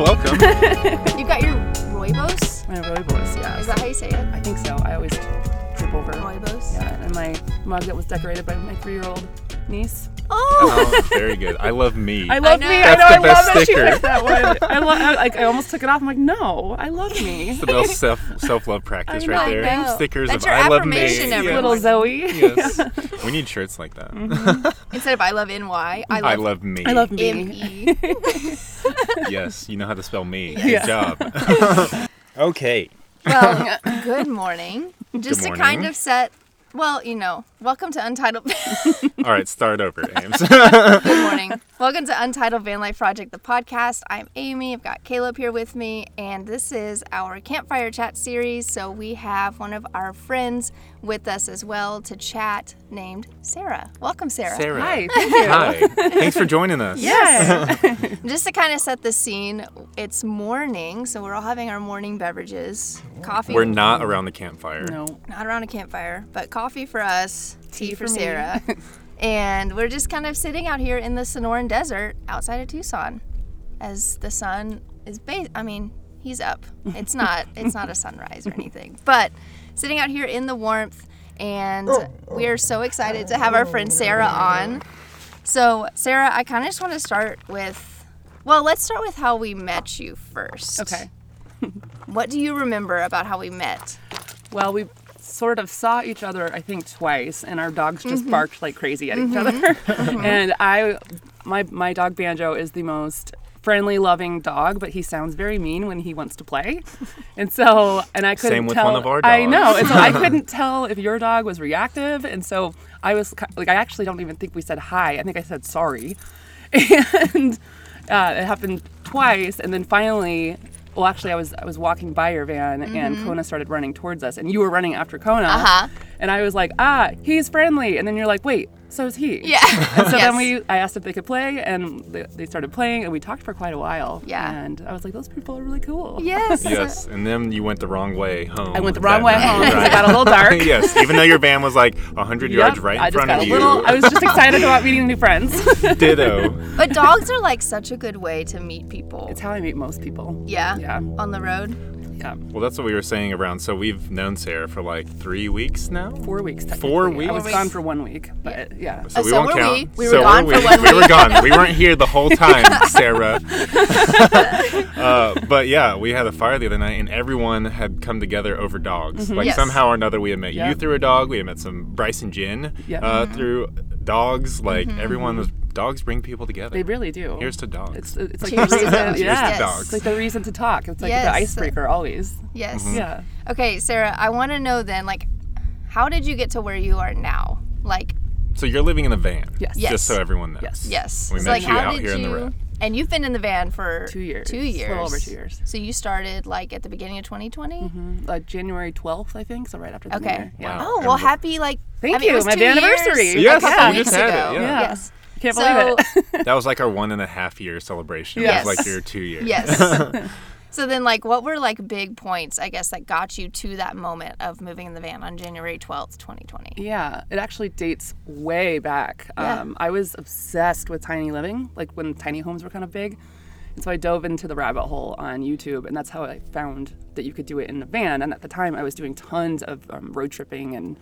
Welcome. You got your rooibos? My rooibos, yeah. Is that how you say it? I think so. I always trip over. Rooibos? Yeah, and my mug that was decorated by my three-year-old niece. Oh! Very good. I love me. I love know. me. That's I the know. I love best that she sticker. picked that one. I love. I, like I almost took it off. I'm like, no, I love me. It's the best self self love practice right there. Know. Stickers That's of your I love me. Yes. Little Zoe. Yes. we need shirts like that. Mm-hmm. Instead of I love NY, I love, I love me. I love me. M-E. Yes, you know how to spell me. Yeah. Good job. okay. well, good morning. Just to morning. kind of set, well, you know, welcome to Untitled. All right, start over, Ames. good morning. Welcome to Untitled Van Life Project, the podcast. I'm Amy. I've got Caleb here with me, and this is our campfire chat series. So we have one of our friends with us as well to chat named Sarah. Welcome, Sarah. Sarah. Hi. Thank you. Hi. Thanks for joining us. Yeah. Just to kind of set the scene, it's morning, so we're all having our morning beverages. Coffee. We're not around the campfire. no. not around a campfire, but coffee for us, tea, Tea for, for. Sarah. and we're just kind of sitting out here in the Sonoran Desert outside of Tucson as the sun is ba- I mean, he's up. It's not it's not a sunrise or anything. But sitting out here in the warmth and we are so excited to have our friend Sarah on. So, Sarah, I kind of just want to start with well, let's start with how we met you first. Okay. What do you remember about how we met? Well, we sort of saw each other, I think, twice, and our dogs just Mm-hmm. barked like crazy at each other. and I, my my dog Banjo is the most friendly, loving dog, but he sounds very mean when he wants to play. And so, and I couldn't Same with tell. one of our I know, and so I couldn't tell if your dog was reactive, and so I was like, I actually don't even think we said hi. I think I said sorry, and uh, it happened twice, and then finally. Well, actually, I was I was walking by your van, and Kona started running towards us, and you were running after Kona, Mm-hmm. Uh-huh. and I was like, ah, he's friendly, and then you're like, wait, so is he? Yeah. And so Yes. then we, I asked if they could play, and they, they started playing, and we talked for quite a while. Yeah. And I was like, those people are really cool. Yes. Yes, and then you went the wrong way home. I went the wrong way night, home. 'cause right? It got a little dark. yes, even though your van was like 100 yards right in I just front got of a you. little. I was just excited about meeting new friends. Ditto. But dogs are like such a good way to meet people. it's how I meet most people. yeah. Yeah. On the road. Yeah. Well, that's what we were saying around. So we've known Sarah for like three weeks now. Four weeks. Four weeks. I was gone for one week, but yeah. So Uh, we so won't were count. we. We were so gone were for we. one We were gone. We weren't here the whole time, Sarah. uh, but yeah, we had a fire the other night, and everyone had come together over dogs. Like Yes. somehow or another, we had met you Yeah. through a dog. We had met some Bryce and Jen Yeah. uh, Mm-hmm. through dogs. Like everyone was. Dogs bring people together. They really do. Here's to dogs. It's it's like Cheers the reason. dogs. Yeah. Cheers to dogs. It's like the reason to talk. It's like Yes. the icebreaker always. Yes. Mm-hmm. Yeah. Okay, Sarah, I want to know then, like, how did you get to where you are now? Like, so you're living in a van. Yes. Yes. Just so everyone knows. Yes. yes. We so, met like, you how out did here in the you? And you've been in the van for Two years. Two years. A years. little over two years. So you started like at the beginning of 2020. like January 12th, I think. So right after the Okay. New Year. Yeah. Wow. Oh well, happy like. Thank I mean, it you, was my two anniversary. years Yes, a couple we weeks just had it, ago. yeah. Yes. Can't So- believe it. That was like our one and a half year celebration. Yes. It was like your two years. Yes. so then, like, what were like big points, I guess, that got you to that moment of moving in the van on January 12th, 2020? Yeah, it actually dates way back. Yeah. Um, I was obsessed with tiny living, like when tiny homes were kind of big. And so I dove into the rabbit hole on YouTube, and that's how I found that you could do it in a van. And at the time, I was doing tons of um, road tripping and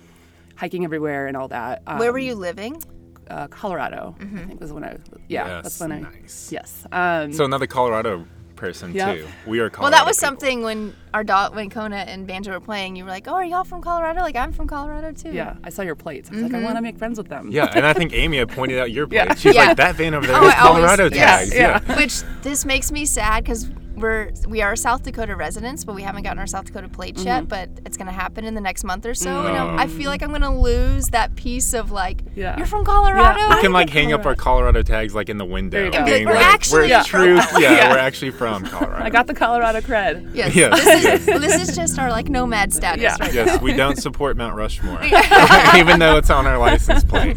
hiking everywhere and all that. Um, Where were you living? Uh, Colorado, I think was when I. Yeah, Yes, that's when I. nice. Yes. Um, So another Colorado person Yep. too. We are Colorado. Well, that was people. something when our dog, when Kona and Banjo were playing. You were like, "Oh, are y'all from Colorado? Like, I'm from Colorado too." yeah, I saw your plates. I was Mm-hmm. like, I want to make friends with them. Yeah, and I think Amy had pointed out your place. Yeah. She's Yeah. like that van over there Oh, has I always- Colorado yeah, yeah. Which this makes me sad because we're we are South Dakota residents, but we haven't gotten our South Dakota plates Mm-hmm. yet. But it's gonna happen in the next month or so, and Mm. I feel like I'm gonna lose that piece of like, Yeah. you're from Colorado. We can like hang up our Colorado tags like in the window. There you go. And be like, being "We're like, actually we're from truth. Yeah, Yeah. we're actually from Colorado. I got the Colorado cred. Yes. Yeah. This is this is just our like nomad status Yeah. right Yes, we don't support Mount Rushmore, even though it's on our license plate.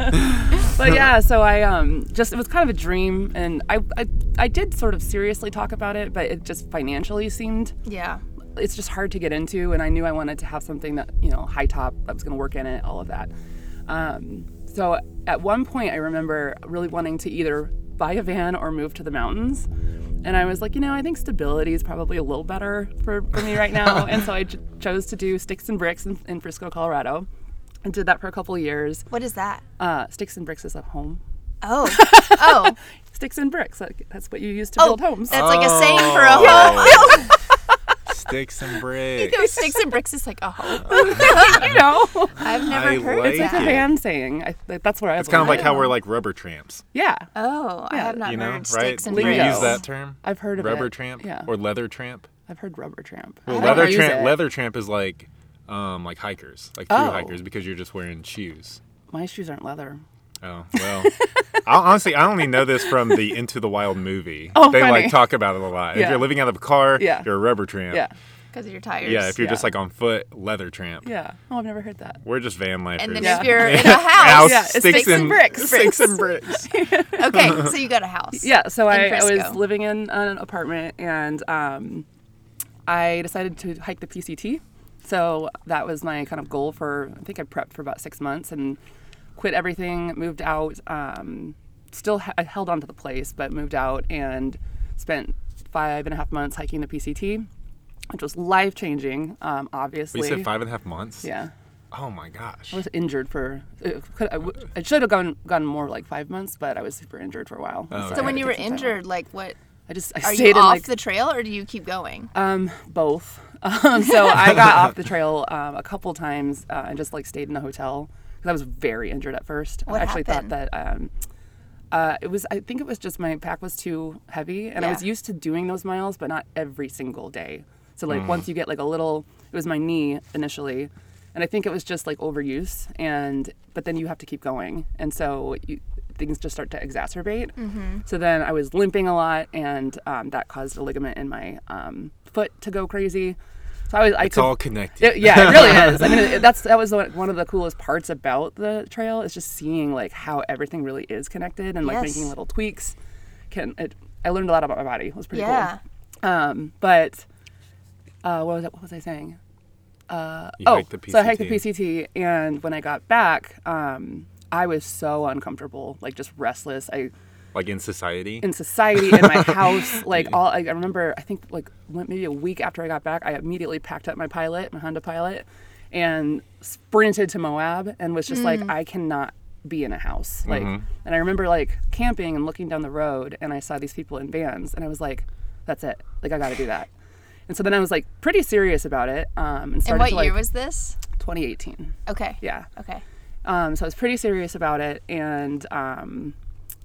but yeah, so I um just it was kind of a dream, and I, I I did sort of seriously talk about it, but it just financially seemed Yeah. it's just hard to get into, and I knew I wanted to have something that you know high top that was going to work in it, all of that. Um, so at one point, I remember really wanting to either buy a van or move to the mountains. and I was like, you know, I think stability is probably a little better for, for me right now. and so I chose to do sticks and bricks in, in Frisco, Colorado, and did that for a couple years. What is that? Uh, sticks and bricks is a home. Oh, oh, Sticks and bricks. Like, that's what you use to oh! build homes. That's like a saying for a home. Oh. Sticks and bricks. No, sticks and bricks is like a home. you know, I've never I heard like of it's that. a band saying. I, like, that's what I. It's kind of like how we're like rubber tramps. Yeah, Oh, I have not You know, heard right? sticks and Do you bricks. use that term? I've heard of Rubber it. tramp Yeah, or leather tramp? I've heard rubber tramp. Well, I leather tramp. Leather tramp is like, um, like hikers, like through Oh. hikers, because you're just wearing shoes. My shoes aren't leather. Oh well. I, honestly, I only know this from the Into the Wild movie. Oh, they funny. like talk about it a lot. If you're living out of a car, Yeah. you're a rubber tramp. Yeah, because of your tires. Yeah, if you're just like on foot, leather tramp. yeah. Oh, I've never heard that. We're just van lifers. and then Yeah. if you're in a House, house, Yeah, it's sticks, sticks and bricks. Sticks and bricks. okay, so you got a house. Yeah, so I, I was living in an apartment and um, I decided to hike the PCT. So that was my kind of goal for, I think I prepped for about six months and quit everything, moved out. Um, still, ha- I held on to the place, but moved out and spent five and a half months hiking the PCT, which was life changing, um, obviously. We said five and a half months. Yeah. Oh my gosh. I was injured for. It, could, I, w- I should have gone gone more like five months, but I was super injured for a while. Oh, I okay. So when you were take some time off. injured, like what? I just I Are stayed you in off like the trail or do you keep going? um both. Um, so I got off the trail um, a couple times uh, and just like stayed in a hotel because I was very injured at first. What I actually happened? thought that um, uh, it was. I think it was just my pack was too heavy, and I was used to doing those miles, but not every single day. So Mm. like once you get like a little, it was my knee initially, and I think it was just like overuse, and but then you have to keep going, and so you, things just start to exacerbate. Mm-hmm. So then I was limping a lot, and um, that caused a ligament in my um, foot to go crazy. So I was. I It's could, all connected. it, yeah, it really is. I mean, it, that's that was one one of the coolest parts about the trail is just seeing like how everything really is connected and like Yes. making little tweaks. Can it? I learned a lot about my body. It was pretty yeah. cool. Um, but uh, what was that, what was I saying? You oh, hiked the PCT. so I hiked the PCT, and when I got back, um, I was so uncomfortable, like just restless. I Like in society. in society in my house like all I I remember I think like went maybe a week after I got back I immediately packed up my pilot my Honda pilot and sprinted to Moab and was just like I cannot be in a house like and I remember like camping and looking down the road and I saw these people in vans and I was like that's it like I got to do that and so then I was like pretty serious about it um and And what to like year was this? 2018 Okay. yeah Okay. um, so I was pretty serious about it and um,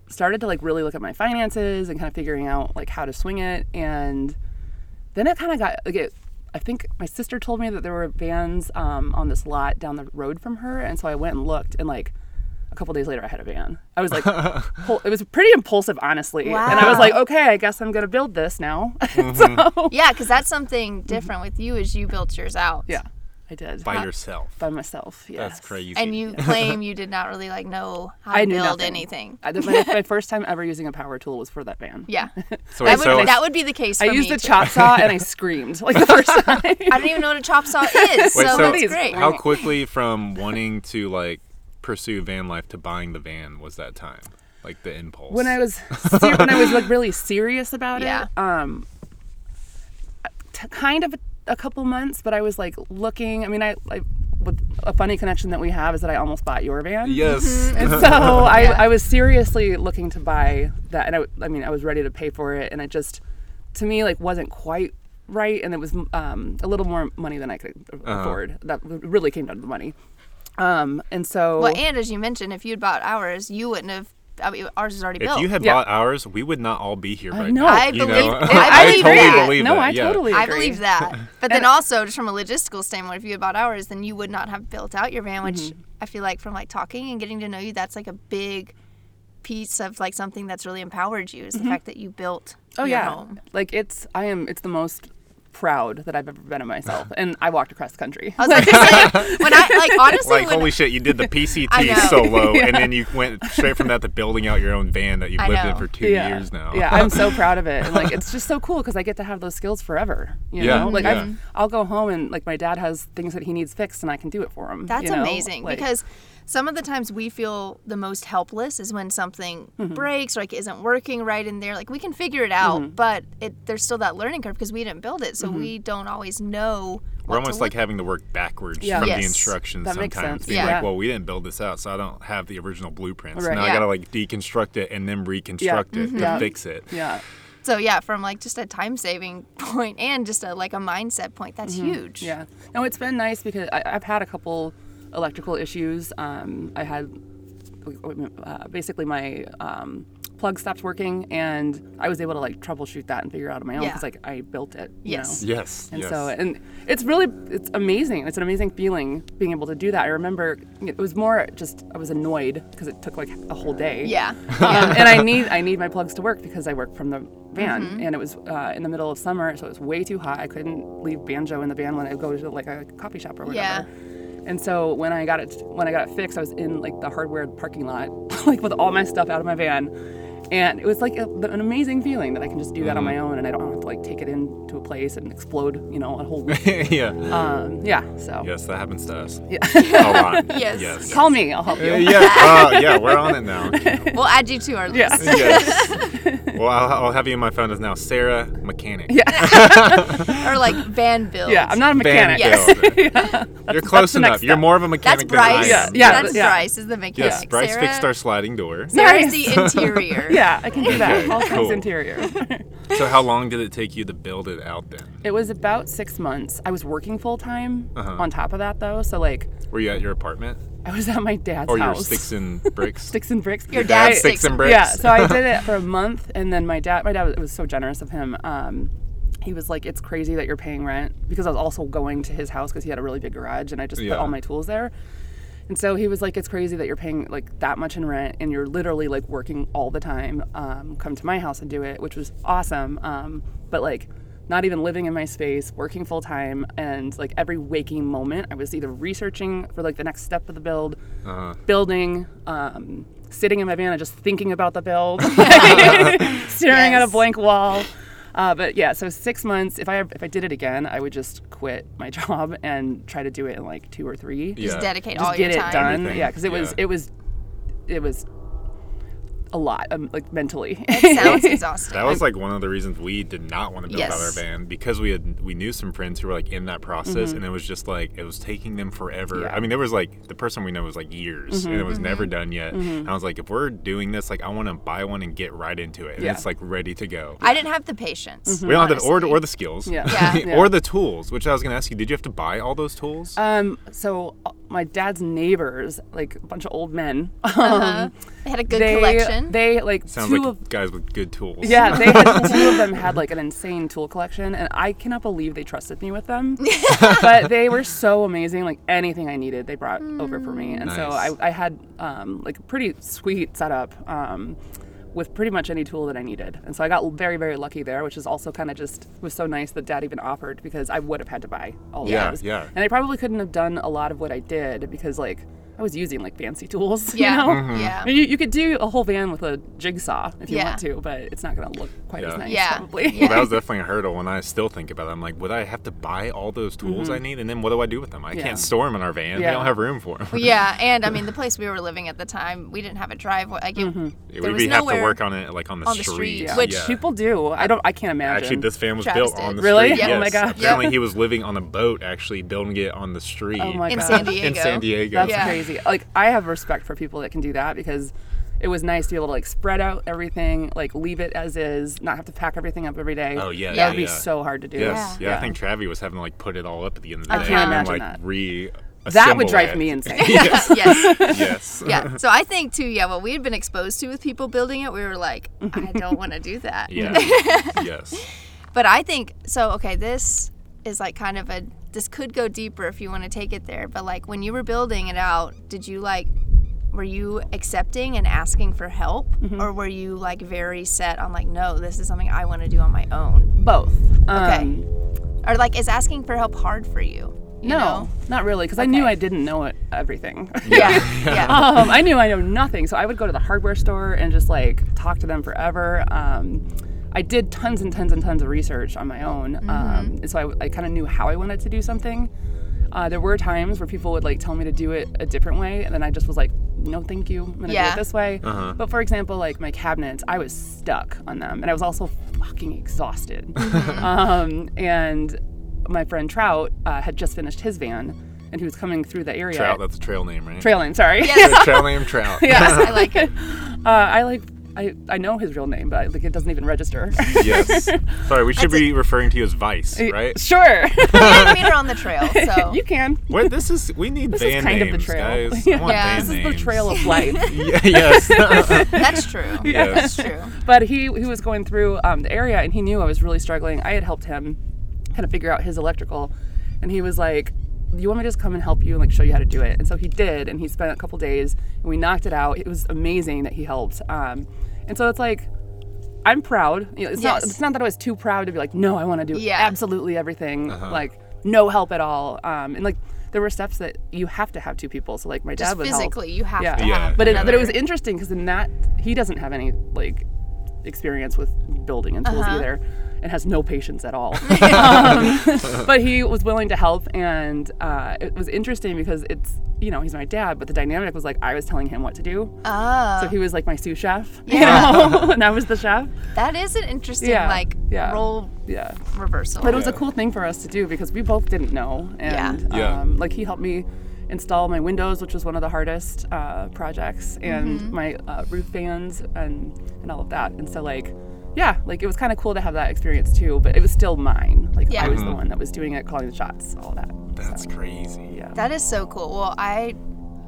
started to like really look at my finances and kind of figuring out like how to swing it. And then it kind of got like it, I think my sister told me that there were vans um, on this lot down the road from her, and so I went and looked and like. A couple days later, I had a van. I was like, it was pretty impulsive, honestly. And I was like, okay, I guess I'm gonna build this now. Mm-hmm. so Yeah, because that's something different with you is you built yours out. yeah, I did by yourself. by myself. Yes. That's crazy. And you claim you did not really like know how I to knew build nothing. anything. I, my, my first time ever using a power tool was for that van. Yeah. So, That wait, would, so that would be the case for I used a too. chop saw and I screamed like the first time. I don't even know what a chop saw is, Wait, so, so that's great. how quickly from wanting to like pursue van life to buying the van was that time? Like the impulse. when I was ser- when I was like really serious about Yeah. it, um, t- kind of a, a couple months, but I was like looking. I mean, I, I with a funny connection that we have is that I almost bought your van. yes. And so I, I was seriously looking to buy that, and I, I mean, I was ready to pay for it, and it just, to me, like wasn't quite right, and it was um, a little more money than I could afford. That really came down to the money. Um, and so Well, and as you mentioned, if you'd bought ours, you wouldn't have. I mean, ours is already If built. you had Yeah. bought ours, we would not all be here right know. now. I you believe- know? I believe totally that. believe no, that. I yeah. totally I believe that. But then also, just from a logistical standpoint, if you had bought ours, then you would not have built out your van, which Mm-hmm. I feel like from like talking and getting to know you, that's like a big piece of like something that's really empowered you is the fact that you built Oh your yeah, home. like it's I am it's the most proud that I've ever been of myself, and I walked across the country. I was like, when I like honestly, Like when, holy shit, you did the PCT I know. solo, and then you went straight from that to building out your own van that you've I lived in for two yeah. years now. Yeah, I'm so proud of it. And like it's just so cool because I get to have those skills forever. You Yeah, know, like yeah. I've, I'll go home and like my dad has things that he needs fixed, and I can do it for him. That's you know? amazing Like, because some of the times we feel the most helpless is when something mm-hmm. breaks or like isn't working right in there. Like we can figure it out, mm-hmm. but it there's still that learning curve because we didn't build it, so mm-hmm. we don't always know. We're what to almost like look- having to work backwards Yeah. from Yes. the instructions That makes sometimes. sense. Being Yeah. like, well, we didn't build this out, so I don't have the original blueprints. Right. Now I Yeah. gotta like deconstruct it and then reconstruct it to Yeah. fix it. Yeah. So yeah, from like just a time saving point and just a like a mindset point, that's huge. Yeah. No, it's been nice because I, I've had a couple electrical issues. Um, I had uh, basically my um, plug stopped working, and I was able to like troubleshoot that and figure it out on my own Yeah. because like I built it. you Yes. know? Yes. And yes. so, and it's really, it's amazing. It's an amazing feeling being able to do that. I remember it was more just I was annoyed because it took like a whole day. Yeah. Um, and I need I need my plugs to work because I work from the van, Mm-hmm. and it was uh, in the middle of summer, so it was way too hot. I couldn't leave banjo in the van when I go to like a coffee shop or whatever Yeah. And so when I got it when I got it fixed, I was in like the hardware parking lot, like with all my stuff out of my van. And it was like a, an amazing feeling that I can just do that on Mm-hmm. my own, and I don't have to like take it into a place and explode, you know, a whole. yeah. um, yeah. So yes, that happens to us. Yeah. A lot. Yes. Yes. call me, I'll help you. Uh, yeah. Uh, yeah. We're on it now. We'll add you to our list. Yeah. yes. Well, I'll, I'll have you in my phone as now Sarah Mechanic. Yeah. Or like van build. Yeah. I'm not a Van mechanic. Yes. builder. You're close enough. You're more of a That's mechanic than Bryce. I Yeah, am. yeah. That's yeah. Bryce is the mechanic. Yes, Bryce Sarah, fixed our sliding door. Sarah's the interior. Yeah, I can do that. All Cool. of interior. So how long did it take you to build it out then? it was about six months. I was working full time Uh-huh. on top of that though. So like Were you at your apartment? I was at my dad's Or your house. sticks and bricks? Sticks and bricks. Your dad dad's sticks and bricks? Yeah, so I did it for a month, and then my dad, my dad was, it was so generous of him. Um, he was like, "It's crazy that you're paying rent," because I was also going to his house because he had a really big garage, and I just Yeah. put all my tools there. And so he was like, "It's crazy that you're paying like that much in rent, and you're literally like working all the time. Um, come to my house and do it," which was awesome. Um, but like. Not even living in my space, working full time, and like every waking moment, I was either researching for like the next step of the build, Uh-huh. building, um, sitting in my van and just thinking about the build, staring at a blank wall. Uh, but yeah, so six months. If I if I did it again, I would just quit my job and try to do it in like two or three. Yeah. Just Yeah. dedicate Just all get your it time. done. Everything, Yeah, because it was yeah. it was it was a lot, um, like mentally. It sounds exhausting. That was like one of the reasons we did not want to build out our Yes. van because we had we knew some friends who were like in that process and it was just like it was taking them forever. Mm-hmm. Yeah. Mm-hmm. I mean, there was like the person we know was like years and it was never done yet. And I was like, if we're doing this, like I want to buy one and get right into it. And Yeah. it's like ready to go. I didn't have the patience. we don't have the or, or the skills, Yeah. Yeah. Yeah. or the tools. Which I was gonna ask you, did you have to buy all those tools? um, so my dad's neighbors, like a bunch of old men, Uh-huh. um, They had a good they collection. they like Sounds two like of guys with good tools. Yeah, they had two of them had like an insane tool collection, and I cannot believe they trusted me with them. but they were so amazing. Like anything I needed, they brought over for me, and so I, I had um, like a pretty sweet setup. Um, with pretty much any tool that I needed. And so I got very, very lucky there, which is also kind of just was so nice that dad even offered because I would have had to buy all Yeah, of those. yeah. And I probably couldn't have done a lot of what I did because like I was using like fancy tools. yeah. You know? Mm-hmm. Yeah. I mean, you, you could do a whole van with a jigsaw if you Yeah. want to, but it's not going to look quite as Yeah. nice, Yeah. probably. Yeah. that was definitely a hurdle when I still think about it. I'm like, would I have to buy all those tools I need? And then what do I do with them? I Mm-hmm. Yeah. can't store them in our van. We don't have room for them. Yeah, and I mean the place we were living at the time, we didn't have a driveway. Like it, Mm-hmm. there we was have to work on it like on the on the street. street, Yeah. Which Yeah. people do. I don't. I can't imagine. Actually, this van was Travis built on did. the Really? street. Oh my yes. gosh. Apparently, he was living on a boat, actually building it on the street. Oh my in God. San Diego. In San Diego. That's crazy. Like I have respect for people that can do that because it was nice to be able to like spread out everything, like leave it as is, not have to pack everything up every day. Oh, yeah, that yeah, would be so hard to do. Yes. Yeah. Yeah. I think Travi was having to like put it all up at the end of the I day can't and imagine like that. re. that would drive it. me insane. yes. yes. yes. Yeah. So I think too. Yeah. What we had been exposed to with people building it, we were like, I don't want to do that. Yeah. yes. But I think so. Okay, this is like kind of a. This could go deeper if you want to take it there. But like when you were building it out, did you like? Were you accepting and asking for help, Mm-hmm. or were you like very set on like, no, this is something I want to do on my own? Both. Okay. Um, Or like, is asking for help hard for you? you no, know? not really, because I knew I didn't know it everything. Yeah. Yeah. um, I knew I know nothing, so I would go to the hardware store and just like talk to them forever. Um, I did tons and tons and tons of research on my own, um, and so I, I kind of knew how I wanted to do something. Uh, there were times where people would like tell me to do it a different way, and then I just was like, no, thank you. I'm gonna do Yeah. it this way. Uh-huh. But for example, like my cabinets, I was stuck on them, and I was also fucking exhausted. um, and my friend Trout uh, had just finished his van, and he was coming through the area. Trout, that's a trail name, right? Trail name, sorry. Yes. trail name Trout. yes, I like it. Uh, I like. I, I know his real name, but like it doesn't even register. yes. Sorry, we should be referring to you as Vice, right? sure. We didn't meet her on the trail, so you can. Wait, this is we need This is van kind of the names, trail. guys. Yeah. Want Yeah, van This is the names. trail of life. Yeah, yes. that's true. yes. That's true. but he he was going through um, the area and he knew I was really struggling. I had helped him kind of figure out his electrical, and he was like, "You want me to just come and help you and like show you how to do it?" And so he did, and he spent a couple days and we knocked it out. It was amazing that he helped. Um, and so it's like. I'm proud. You know, it's not. It's not that I was too proud to be like, no, I want to do Yeah. absolutely everything. Like, no help at all. Um, and like, there were steps that you have to have two people. So like, my Just dad would help. physically, you have Yeah. to Yeah. have But it, but it was interesting because in that he doesn't have any like experience with building and tools Uh-huh. either, and has no patience at all. um, but he was willing to help, and uh, it was interesting because it's you know he's my dad, but the dynamic was like I was telling him what to do, Oh, so he was like my sous chef, Yeah. you know, and I was the chef. that is an interesting Yeah, like yeah. role Yeah. reversal. But it was a cool thing for us to do because we both didn't know, and Yeah. Um, like he helped me install my windows, which was one of the hardest uh, projects, and Mm-hmm. my uh, roof fans and and all of that. And so like, yeah, like it was kind of cool to have that experience too. But it was still mine. Like Yeah. I was the mm-hmm. one that was doing it, calling the shots, all that. That's So, crazy. yeah. That is so cool. Well, I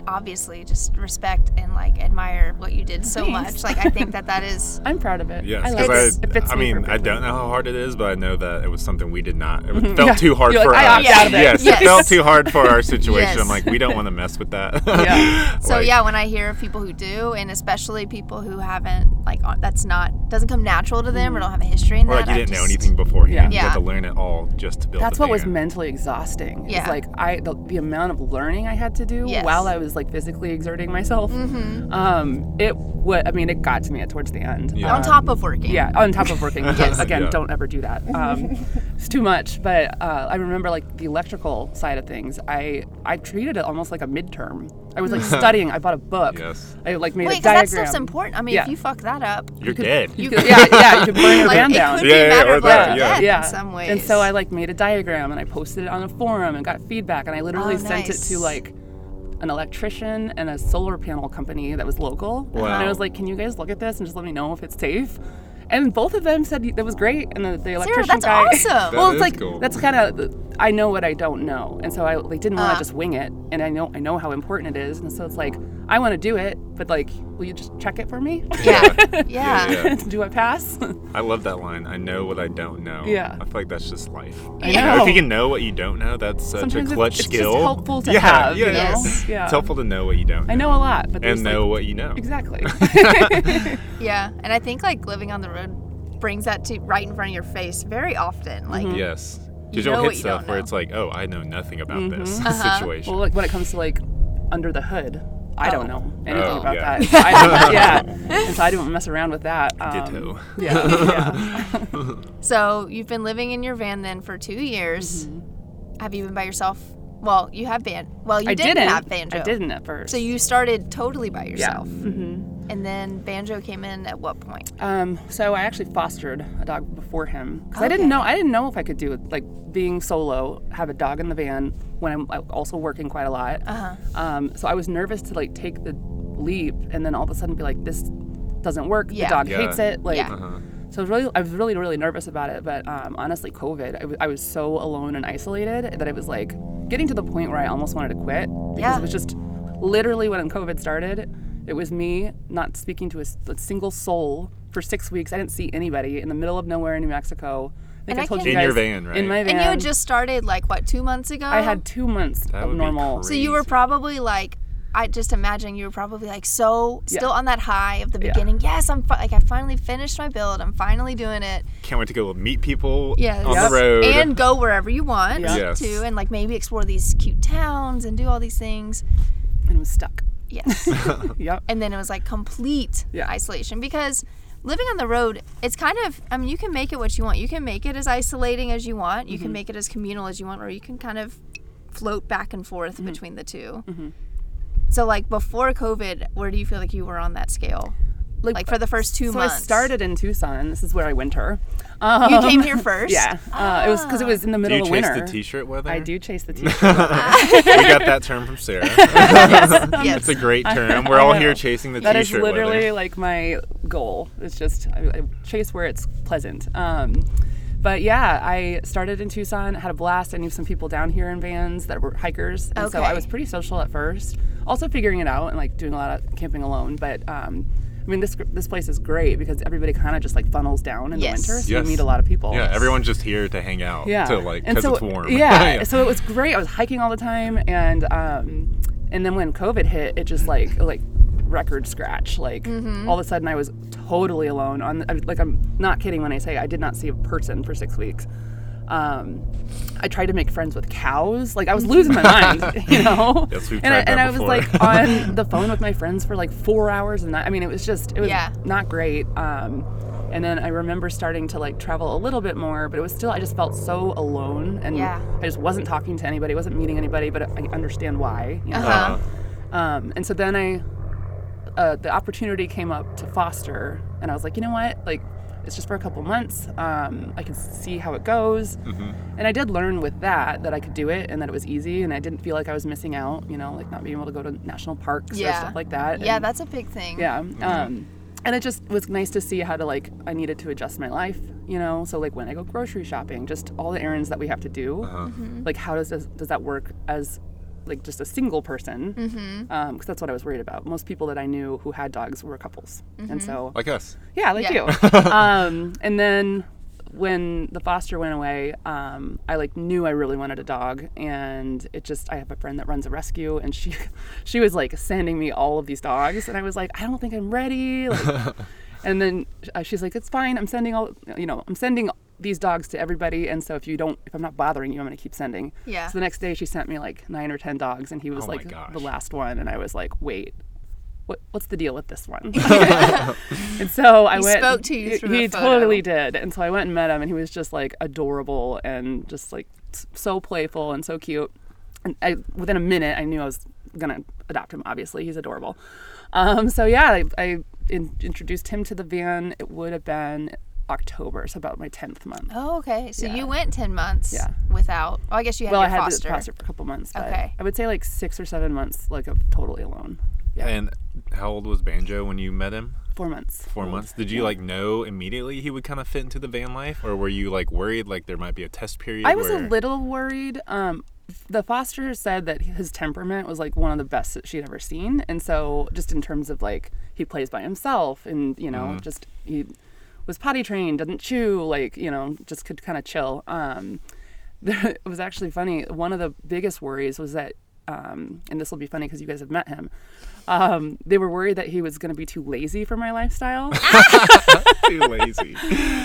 obviously just respect and like admire what you did so Thanks. much. Like I think that that is I'm proud of it. Yes, I like because it. I, It fits I me mean, I don't know how hard it is, but I know that it was something we did not. It mm-hmm. felt Yeah. too hard You're for like, I us. opted out it. Yes, Yes. it felt too hard for our situation. Yes. I'm like, we don't want to mess with that. Yeah. so Like, yeah, when I hear of people who do and especially people who haven't like uh, that's not doesn't come natural to them or mm-hmm. don't have a history in Or that. like you I didn't know anything beforehand. Yeah. You had to learn it all just to build. That's the what was mentally exhausting. Yeah. Is like I the, the amount of learning I had to do Yes. while I was like physically exerting myself. Mm-hmm. Um, it would. I mean, it got to me at towards the end. Yeah. On top of working. Yeah, on top of working. Yes. Again, Yeah. don't ever do that. Um, it's too much. But uh, I remember like the electrical side of things. I I treated it almost like a midterm. I was like studying. I bought a book. Yes. I like made Wait, a because that stuff's important. I mean, Yeah. if you fuck that up, You're dead. You could, yeah, yeah, you could burn your like van it down. could Yeah, be yeah, or that, yeah. yeah. in some ways. And so I like made a diagram and I posted it on a forum and got feedback and I literally Oh, sent it to like an electrician and a solar panel company that was local. And I was like, "Can you guys look at this and just let me know if it's safe?" And both of them said that was great. And the, the Sarah, electrician that's guy, awesome. well, That it's like cool. that's kind of I know what I don't know, and so I like didn't want Uh. to just wing it. And I know I know how important it is, and so it's like I want to do it, but like, will you just check it for me? yeah, Yeah, yeah. yeah. do I pass? I love that line. I know what I don't know. Yeah. I feel like that's just life. I You know, know. if you can know what you don't know, that's such Sometimes a it's- clutch it's just skill. helpful to yeah, have, Yeah, you know? yes. Yeah. It's helpful to know what you don't. I know a lot, but there's And like, know what you know. exactly. Yeah, and I think like living on the road brings that to right in front of your face very often. Like, Yes. You Because know you'll hit stuff don't where it's like, oh, I know nothing about this Uh-huh. situation. well, like when it comes to like under the hood, I don't know anything Oh, about yeah. that. I don't, yeah, and so I don't mess around with that. Um, Ditto. Yeah, yeah. so you've been living in your van then for two years. Mm-hmm. Have you been by yourself? Well, you have ban. Well, you I didn't, didn't. have banjo. I didn't at first. So you started totally by yourself, hmm and then banjo came in at what point? Um, so I actually fostered a dog before him because I didn't know I didn't know if I could do it like being solo, have a dog in the van when I'm also working quite a lot. Uh-huh. Um, so I was nervous to like take the leap and then all of a sudden be like, this doesn't work. Yeah. The dog Yeah. hates it. Like, Yeah. Uh-huh. so I was really, I was really, really nervous about it. But um, honestly, COVID, I, w- I was so alone and isolated that it was like getting to the point where I almost wanted to quit because Yeah. it was just literally when COVID started, it was me not speaking to a single soul for six weeks. I didn't see anybody in the middle of nowhere in New Mexico. I think And I I told can- you In your guys- van, right? In my van. And you had just started like what two months ago? I had two months That of would be normal. So you were probably like, I just imagine you were probably like so Yeah. still on that high of the Yeah. beginning. Yes, I'm fi- like I finally finished my build. I'm finally doing it. Can't wait to go meet people Yes. on Yep. the road. and go wherever you want Yeah. Yes. to, and like maybe explore these cute towns and do all these things. and was stuck. Yes. Yep. and then it was like complete Yeah. isolation because living on the road it's kind of i mean you can make it what you want you can make it as isolating as you want you Mm-hmm. can make it as communal as you want or you can kind of float back and forth Mm-hmm. between the 2 So like before COVID, where do you feel like you were on that scale? Like, for the first two so months. I started in Tucson. This is where I winter. Um, You came here first. Yeah, uh, it was because it was in the Do middle you of chase winter. the t-shirt weather? I do chase the t-shirt. we got that term from Sarah. yes. yes. It's a great term. We're all here chasing the That is t-shirt That is literally weather. like my goal. It's just I, I chase where it's pleasant. Um, but yeah, I started in Tucson, had a blast. I knew some people down here in vans that were hikers, and so I was pretty social at first. Also figuring it out and like doing a lot of camping alone. But um, I mean, this this place is great because everybody kind of just like funnels down in Yes. the winter, so Yes. you meet a lot of people. Yeah, everyone's just here to hang out. Yeah. To like, because so- it's warm. Yeah. So it was great. I was hiking all the time, and um, and then when COVID hit, it just like like record scratch. Like Mm-hmm. all of a sudden, I was totally alone. On I- like I'm not kidding when I say I did not see a person for six weeks. Um, I tried to make friends with cows. Like I was losing my mind, you know. Yes, we've and I, tried that and I was like on the phone with my friends for like four hours, and I mean, it was just it was Yeah. not great. Um, and then I remember starting to like travel a little bit more, but it was still I just felt so alone, and Yeah. I just wasn't talking to anybody, wasn't meeting anybody, but I understand why. You know? Uh-huh. Uh, Um, and so then I, uh, the opportunity came up to foster, and I was like, you know what, like. It's just for a couple months. Um, I can see how it goes, and I did learn with that that I could do it and that it was easy, and I didn't feel like I was missing out. You know, like not being able to go to national parks or stuff like that. Yeah, and- that's a big thing. yeah. Um, and it just was nice to see how to like I needed to adjust my life, you know. So like when I go grocery shopping, just all the errands that we have to do, Mm-hmm. like how does this, does that work as like just a single person? Because Mm-hmm. that's what I was worried about. Most people that I knew who had dogs were couples, and so like us. yeah, like Yeah. you. um, and then when the foster went away, um, I like knew I really wanted a dog, and it just I have a friend that runs a rescue, and she she was like sending me all of these dogs, and I was like, I don't think I'm ready. Like, and then uh, she's like, it's fine. I'm sending all you know. I'm sending these dogs to everybody, and so if you don't, if I'm not bothering you, I'm gonna keep sending. Yeah. So the next day, she sent me like nine or ten dogs, and he was Oh like the last one, and I was like, wait. What, what's the deal with this one? and so I He went. spoke to you through He a photo. totally did. And so I went and met him, and he was just like adorable and just like so playful and so cute. And I, within a minute, I knew I was gonna adopt him. Obviously, he's adorable. Um, so yeah, I, I in, introduced him to the van. It would have been October, so about my tenth month. Oh, okay. So Yeah. you went 10 months Yeah. without. Oh, I guess you had well, I your had foster. the foster for a couple months. But Okay. I would say like six or seven months, like of totally alone. Yeah, And how old was Banjo when you met him? four months. Four months. Did you like know immediately he would kind of fit into the van life, or were you like worried like there might be a test period? I was a little worried. Um, the foster said that his temperament was like one of the best that she'd ever seen, and so just in terms of like he plays by himself, and you know, just he was potty trained, doesn't chew, like you know, just could kind of chill. Um, it was actually funny. One of the biggest worries was that, um, and this will be funny because you guys have met him. Um, they were worried that he was going to be too lazy for my lifestyle. too lazy.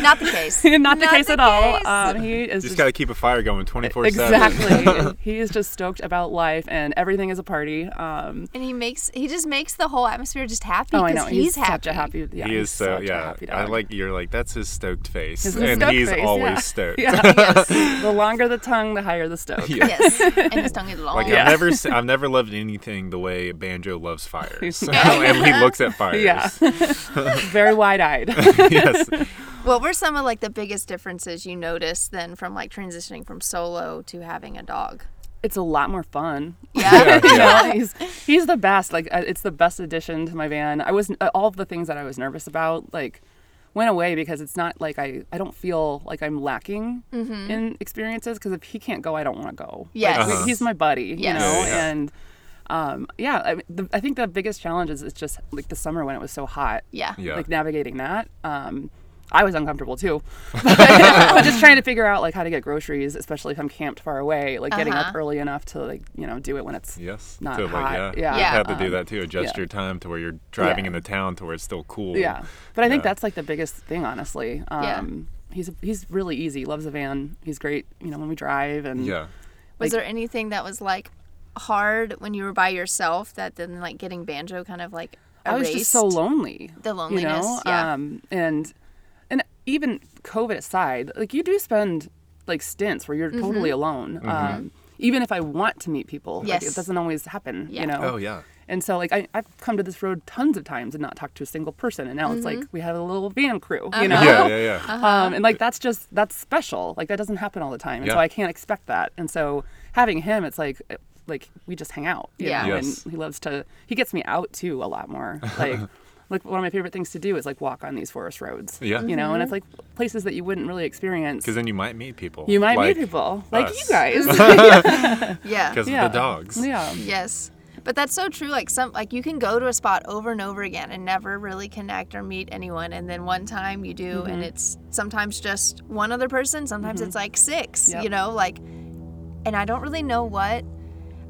Not the case. Not the case the at all. case. Um, he is Just got to keep a fire going 24 7. Exactly. he is just stoked about life and everything is a party. Um, And he makes he just makes the whole atmosphere just happy oh, I because know. he's, He's, such a happy. Yeah, He is so, such a yeah. I like, you're like, that's his stoked face. His and stoked he's face, always yeah. stoked. Yeah. the longer the tongue, the higher the stoke. Yeah. Yes. and his tongue is long. Like Yeah. I've never, I've never loved anything the way Banjo loves fires, and he looks at fires. Yeah. Very wide-eyed. yes. What were some of like the biggest differences you noticed then from like transitioning from solo to having a dog? it's a lot more fun. Yeah. you know, he's he's the best. Like uh, it's the best addition to my van. I was uh, all of the things that I was nervous about like went away because it's not like I I don't feel like I'm lacking in experiences because if he can't go, I don't want to go. Like, Uh-huh. he's my buddy. You know, Yeah, yeah. and. Um, yeah, I, the, I think the biggest challenge is it's just like the summer when it was so hot. Yeah. Yeah. Like navigating that. Um, I was uncomfortable too. but just trying to figure out like how to get groceries, especially if I'm camped far away, like getting up Uh-huh. early enough to like, you know, do it when it's Yes. Not to, like, hot. yeah. Yeah. You have to Um, do that too. Adjust yeah. your time to where you're driving Yeah. in the town to where it's still cool. Yeah. But I think that's like the biggest thing, honestly. Um, Yeah. He's he's really easy. Loves the van. He's great. You know when we drive and Yeah. Was Like- there anything that was like hard when you were by yourself that then like getting banjo kind of like I was just so lonely. The You loneliness, know? yeah. Um, and and even COVID aside, like you do spend like stints where you're totally Mm-hmm. alone. Um, even if I want to meet people, like, Yes. it doesn't always happen, Yeah. you know? Oh yeah. And so, like, I, I've come to this road tons of times and not talked to a single person. And now it's like we have a little van crew, you know? Yeah, yeah, yeah. Um, and like, that's just, that's special. Like, that doesn't happen all the time. And so I can't expect that. And so having him, it's like, it- like we just hang out, you Yeah. know? Yes. And he loves to, he gets me out too a lot more. Like, like one of my favorite things to do is like walk on these forest roads. Yeah. You know, and it's Mm-hmm. like places that you wouldn't really experience. Because then you might meet people. You might like meet people like you guys. Yeah. Because yeah. of the dogs. Yeah. Yes. But that's so true. Like some like you can go to a spot over and over again and never really connect or meet anyone and then one time you do Mm-hmm. and it's sometimes just one other person, sometimes it's like six, Yep. you know, like and I don't really know what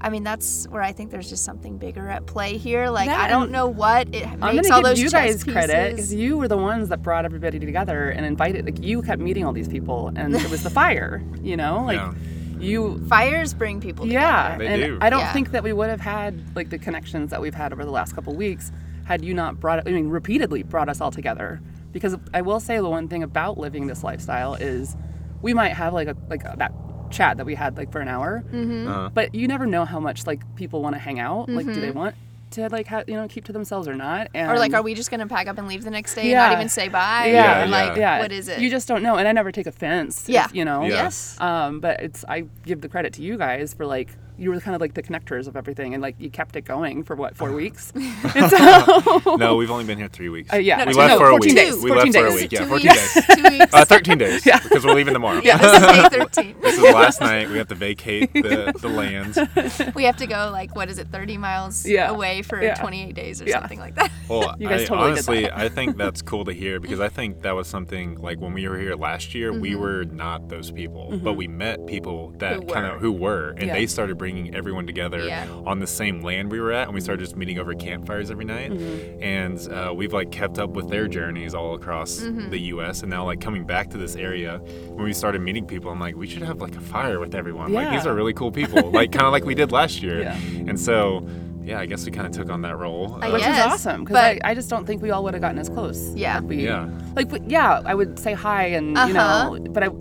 I mean that's where I think there's just something bigger at play here. Like I don't know what it I'm makes gonna all give those you chess guys credit because you were the ones that brought everybody together and invited. Like you kept meeting all these people, and it was the fire. You know, like Yeah. you. Fires bring people Yeah, They and do. I don't Yeah. think that we would have had like the connections that we've had over the last couple weeks had you not brought. I mean, repeatedly brought us all together. Because I will say the one thing about living this lifestyle is we might have like a like a, that chat that we had like for an hour, Mm-hmm. Uh-huh. but you never know how much like people want to hang out. Like, do they want to like ha- you know keep to themselves or not? And Or like, are we just gonna pack up and leave the next day and not even say bye? Yeah, Or, like, yeah. what is it? You just don't know, and I never take offense. if, Yeah. you know. Yeah. Yes. Um, but it's I give the credit to you guys for like you were kind of like the connectors of everything, and like you kept it going for what four weeks. so No, we've only been here three weeks. Uh, yeah, we left no, for a 14 week. days, We 14 left for a days. week. Yeah, 14 weeks. days. Two weeks. Uh, 13 days. Because we're leaving tomorrow. yeah, this is day 13. This is last night. We have to vacate the, the land. We have to go like what is it, 30 miles Yeah. away for Yeah. 28 days or Yeah. something like that. Well, You guys I, totally did honestly, that. I think that's cool to hear because I think that was something like when we were here last year, we were not those people, but we met people that Who kind were. of who were, and Yeah. they started bringing everyone together Yeah. on the same land we were at, and we started just meeting over campfires every night, and uh, we've like kept up with their journeys all across the U.S. And now like coming back to this area, when we started meeting people, I'm like, we should have like a fire with everyone. Like these are really cool people, like kind of like we did last year, Yeah. and so. Yeah, I guess we kind of took on that role. I Uh, which is awesome because I, I just don't think we all would have gotten as close. Yeah. we- Yeah. Like we- yeah, I would say hi and you Uh-huh. know, but I it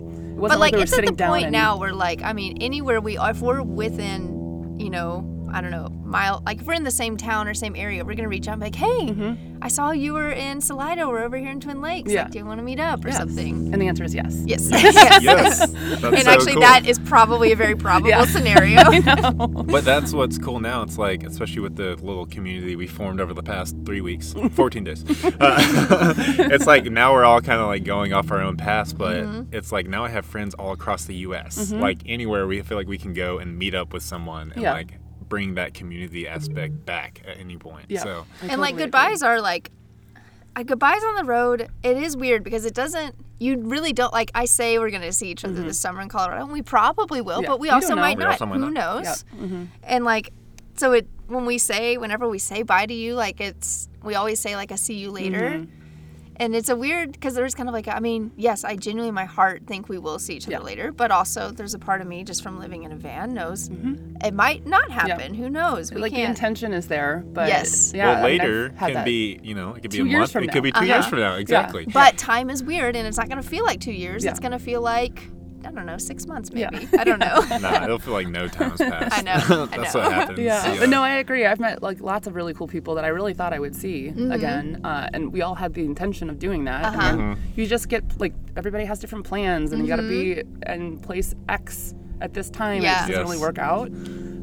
wasn't But like we were it's at the point point now where like I mean anywhere we if we're within you know I don't know mile like if we're in the same town or same area we're gonna reach out and be like hey I saw you were in Salida we're over here in Twin Lakes Mm-hmm. Yeah. like do you want to meet up or Yes. something And the answer is yes. yes yes, that's and so actually cool. that is probably a very probable Yeah. scenario But that's what's cool now. It's like, especially with the little community we formed over the past three weeks, 14 days. Uh, it's like now we're all kind of like going off our own paths, but Mm-hmm. it's like now I have friends all across the U.S. Like anywhere we feel like we can go and meet up with someone and Yeah. like bring that community aspect back at any point. Yeah. So I and totally like agree. goodbyes are like uh, goodbyes on the road it is weird because it doesn't you really don't like i say we're going to see each other this summer in colorado and we probably will Mm-hmm. Yeah. but we You also might We not also might who not. knows Mm-hmm. and like so it when we say whenever we say bye to you like it's we always say like a see you later Mm-hmm. And it's a weird because there's kind of like i mean yes i genuinely in my heart think we will see each other Yeah. later but also there's a part of me just from living in a van knows it might not happen who knows we Mm-hmm. like the can't intention is there, but Yes. yeah, well, I mean, later had can that. be, you know, it could be Two a years month. from it could be now. two years Uh-huh. from now. Exactly. But time is weird, and it's not going to feel like two years. Yeah. It's going to feel like I don't know, six months Yeah. maybe. I don't know. nah, it'll feel like no time has passed. I know, I That's know. what happens. Yeah. but no, I agree. I've met like lots of really cool people that I really thought I would see again, uh, and we all had the intention of doing that. Mm-hmm. Uh-huh. And you just get like everybody has different plans, and you got to be in place X at this time. Mm-hmm. Yeah. It doesn't Yes. really work out.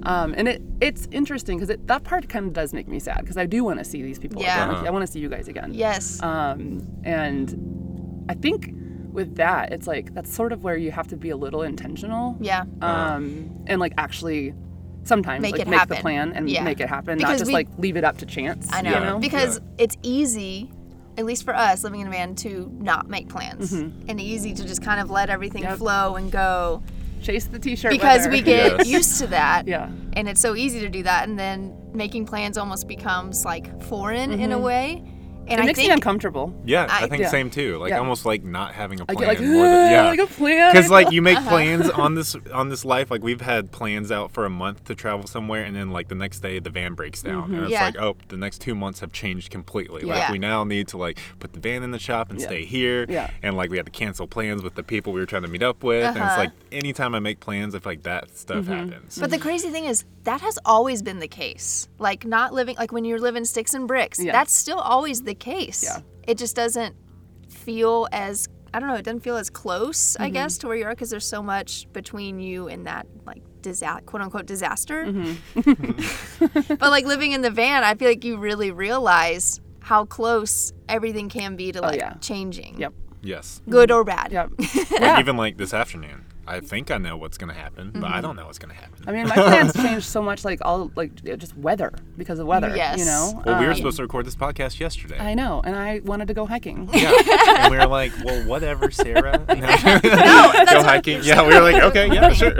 Um, and it it's interesting because it, that part kind of does make me sad because I do want to see these people Yeah. again. Uh-huh. I want to see you guys again. yes. Um, and I think with that, it's like that's sort of where you have to be a little intentional yeah. um, and like actually sometimes Make like it make happen. the plan and Yeah. make it happen, Because not just we- like leave it up to chance. I know. You know? Because Yeah. it's easy, at least for us living in a van, to not make plans. Mm-hmm. And easy to just kind of let everything Yep. flow and go. Chase the t-shirt Because weather. we get Yes. used to that. yeah. And it's so easy to do that. And then making plans almost becomes like foreign in a way. And it I makes think me uncomfortable. Yeah, I, I- think Yeah. same too. Like Yeah. almost like not having a I plan. get like, more than, yeah. like a plan. Because like you make Uh-huh. plans on this on this life, like we've had plans out for a month to travel somewhere, and then like the next day the van breaks down, and it's Yeah. like, oh, the next two months have changed completely. Yeah. Like we now need to like put the van in the shop and Yeah. stay here, Yeah. and like we had to cancel plans with the people we were trying to meet up with, and it's Uh-huh. like anytime I make plans, if like that stuff happens. But the crazy thing is that has always been the case. Like not living like when you're living sticks and bricks, Yeah. that's still always the case. Yeah. It just doesn't feel as I don't know, it doesn't feel as close, Mm-hmm. I guess, to where you are because there's so much between you and that like disa- quote unquote disaster. Mm-hmm. but like living in the van, I feel like you really realize how close everything can be to like Oh, yeah. changing. Yep. yes, Good or bad. Yep. like yeah. even like this afternoon, I think I know what's gonna happen, but Mm-hmm. I don't know what's gonna happen. I mean, my plans change so much, like all like just weather because of weather. Yes. You know. well, we were Um, supposed to record this podcast yesterday. I know, and I wanted to go hiking. Yeah. and we were like, well, whatever, Sarah. No, go hiking. Yeah, we were like, okay, yeah, sure.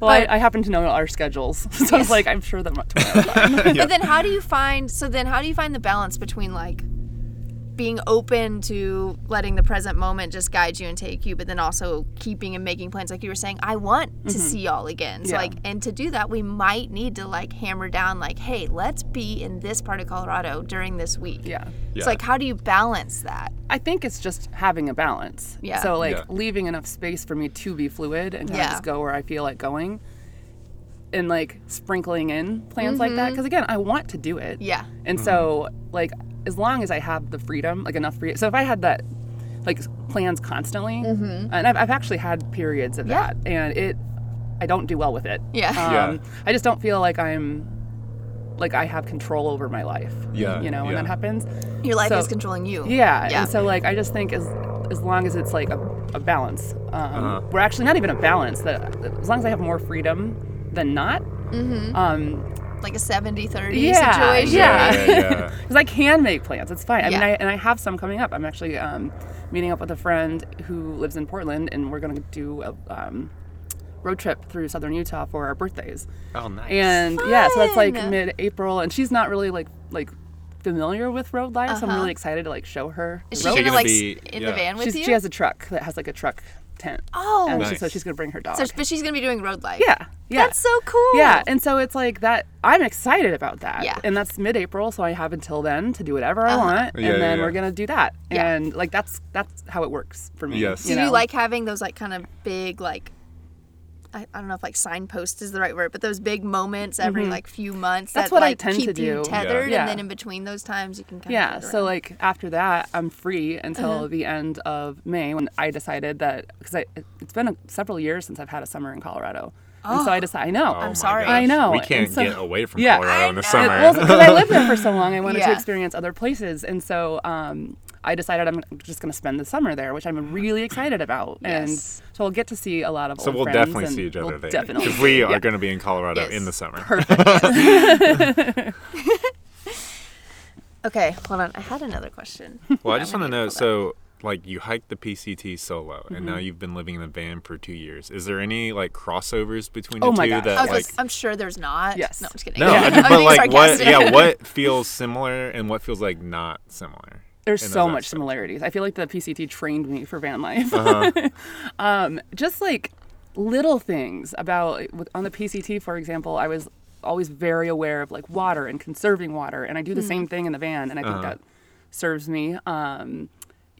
Well, I, I happen to know our schedules, so I was like, I'm sure that tomorrow's fine. But then how do you find so then how do you find the balance between like being open to letting the present moment just guide you and take you, but then also keeping and making plans like you were saying, I want to see y'all again. So Yeah. like and to do that we might need to like hammer down like, hey, let's be in this part of Colorado during this week. yeah. Yeah. So like how do you balance that? I think it's just having a balance. Yeah. So like Yeah. leaving enough space for me to be fluid and kind Yeah. of just go where I feel like going, and like sprinkling in plans like Mm-hmm. that. Because again, I want to do it. Yeah. And so like as long as I have the freedom, like enough freedom. So if I had that like plans constantly, and I've, I've actually had periods of Mm-hmm. Yeah. that, and it I don't do well with it. Yeah. Yeah. Um, I just don't feel like I'm like I have control over my life. Yeah, You know, when yeah. that happens. Your life So- is controlling you. Yeah, Yeah. and so like I just think as as long as it's like a, a balance, um, Uh-huh. we're actually not even a balance. That as long as I have more freedom than not, Mm-hmm. um, Like a 70-30 Yeah, situation. yeah. yeah, yeah. because I can make plans. It's fine. I mean, Yeah. I, and I have some coming up. I'm actually um, meeting up with a friend who lives in Portland, and we're gonna do a um, road trip through southern Utah for our birthdays. Oh, nice. And yeah, so that's like mid-April, and she's not really like like familiar with road life, so I'm Uh-huh. really excited to like show her. Is she road. Gonna gonna like be- in yeah. the van with She's, you? she has a truck that has like a truck tent. oh, and she, so Nice. she's gonna bring her dog. so, but she's gonna be doing road life. yeah, yeah. That's so cool. Yeah, and so it's like that. I'm excited about that. Yeah. And that's mid-April, so I have until then to do whatever I Uh-huh. want, Yeah, and then yeah, we're gonna do that. Yeah. And like that's that's how it works for me. Yes. Do you, know? like having those like kind of big like I, I don't know if like signpost is the right word, but those big moments every like few months Mm-hmm. That's that what I tend keep to you do. tethered, Yeah. and then in between those times you can kind Yeah. of So like after that, I'm free until Uh-huh. the end of May when I decided that because I it's been a, several years since I've had a summer in Colorado, and so I decided I know. Oh my sorry. gosh. I know, We can't so- get away from Yeah. Colorado in the I summer. Well, because I lived there for so long, I wanted to experience other places, and so um, I decided I'm just going to spend the summer there, which I'm really excited about, and so I'll get to see a lot of so old we'll friends, definitely see each other we'll there. Definitely, Because we are Yeah. going to be in Colorado Yes. in the summer. Okay, hold on. I had another question. Well, I just want to know so, like, you hiked the PCT solo, and Mm-hmm. now you've been living in a van for two years. Is there any, like, crossovers between Oh the my two gosh. that, I was like, like, I'm sure there's not. Yes. No, I'm just kidding. no, I'm I just, but being like, what, yeah, what feels similar and what feels like not similar? There's so much aspects? similarities. I feel like the PCT trained me for van life. Uh-huh. um, just like little things about with- on the PCT, for example, I was always very aware of like water and conserving water, and I do the same thing in the van, and I think Uh-huh. that serves me. Um,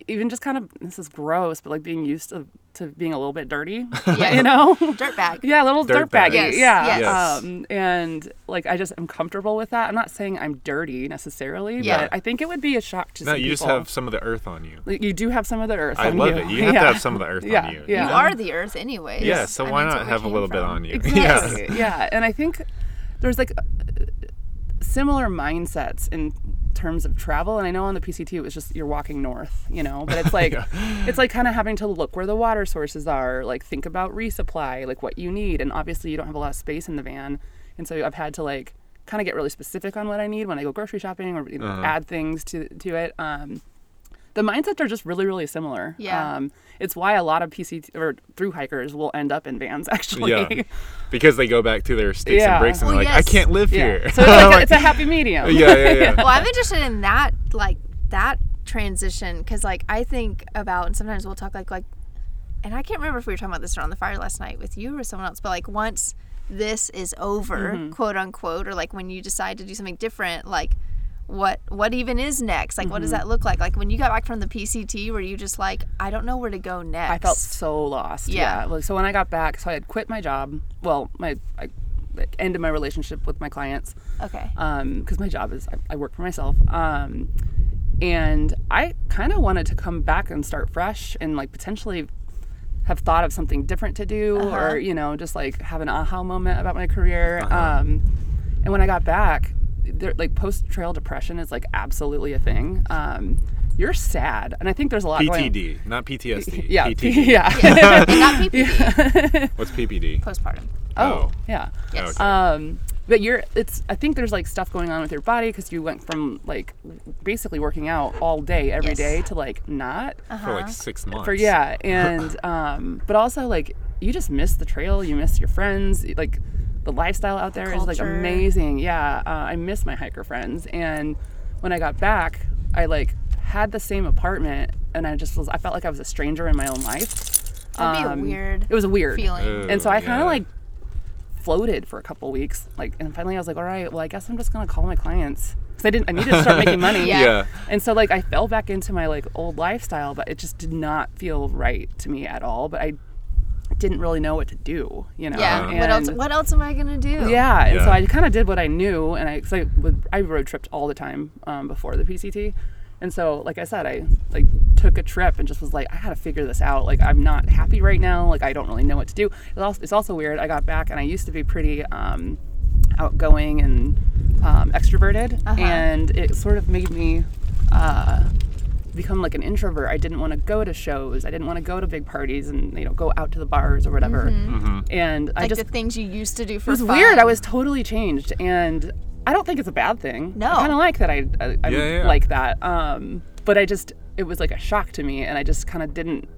even just kind of this is gross, but like being used to, to being a little bit dirty, Yeah. you know. dirt bag, Yeah, a little Dirt dirt baggy. bag. Yes, Yeah. yes. Um, and like I just am comfortable with that. I'm not saying I'm dirty necessarily, Yeah. but I think it would be a shock to No, some you just people. have some of the earth on you. Like, you do have some of the earth. I on love you. it. You have yeah. to have some of the earth Yeah, on you. yeah. You are the earth anyways. Yeah, so I why mean, not have a came little bit on you? Exactly. yeah, and I think there's like similar mindsets in terms of travel and I know on the PCT it was just you're walking north, you know, but it's like it's like kind of having to look where the water sources are, like think about resupply, like what you need and obviously you don't have a lot of space in the van. And so I've had to like kind of get really specific on what I need when I go grocery shopping or you know, Uh-huh. add things to to it. Um the mindsets are just really really similar. Yeah. Um, it's why a lot of PCT or through hikers will end up in vans actually. Yeah. Because they go back to their sticks Yeah. and bricks and Well, they're like, yes. I can't live Yeah. here. So it's like a, it's a happy medium. yeah, yeah, yeah. well, I'm interested in that, like that transition, because like I think about, and sometimes we'll talk like like, and I can't remember if we were talking about this around the fire last night with you or someone else, but like once this is over, Mm-hmm. quote unquote, or like when you decide to do something different, like what what even is next? Like what Mm-hmm. does that look like? Like when you got back from the PCT, were you just like, I don't know where to go next? I felt so lost. Yeah. Yeah. Like, so when I got back, so I had quit my job. Well, my I ended my relationship with my clients okay. um because my job is I, I work for myself. Um, and I kind of wanted to come back and start fresh and like potentially have thought of something different to do Uh-huh. or you know just like have an aha moment about my career. Um, and when I got back, there, like post trail depression is like absolutely a thing. Um, you're sad, and I think there's a lot going. PTD, not PTSD. Yeah, PTD. yeah. and not PPD, What's PPD? postpartum. Oh, yeah. Yes. Okay. Um, but you're it's I think there's like stuff going on with your body because you went from like basically working out all day every Yes. day to like not For like six months. for yeah and um but also like you just miss the trail you miss your friends like the lifestyle out there is like culture. amazing yeah uh, I miss my hiker friends and when I got back I like had the same apartment and I just was I felt like I was a stranger in my own life That'd be a Um, weird it was a weird feeling. Ooh, and so I kind yeah. of like floated for a couple weeks. Like, and finally I was like, all right, well, I guess I'm just gonna call my clients because I didn't. I needed to start making money. Yeah. Yeah. And so like I fell back into my like old lifestyle, but it just did not feel right to me at all. But I didn't really know what to do. You know. yeah. What else? What else am I gonna do? yeah, and so I kind of did what I knew, and I, cause I, would, I road tripped all the time um, before the PCT, and so like I said, I like took a trip and just was like, I gotta figure this out. Like I'm not happy right now. Like I don't really know what to do. It's also, it's also weird. I got back and I used to be pretty um, outgoing and um, extroverted, Uh-huh. and it sort of made me. Uh, become like an introvert. I didn't want to go to shows. I didn't want to go to big parties and you know go out to the bars or whatever. And I Like just the things you used to do for it was fun. weird. I was totally changed, and I don't think it's a bad thing. No. I kind of like that. I, I I'm Yeah, yeah. like that. Um, but I just it was like a shock to me, and I just kind of didn't.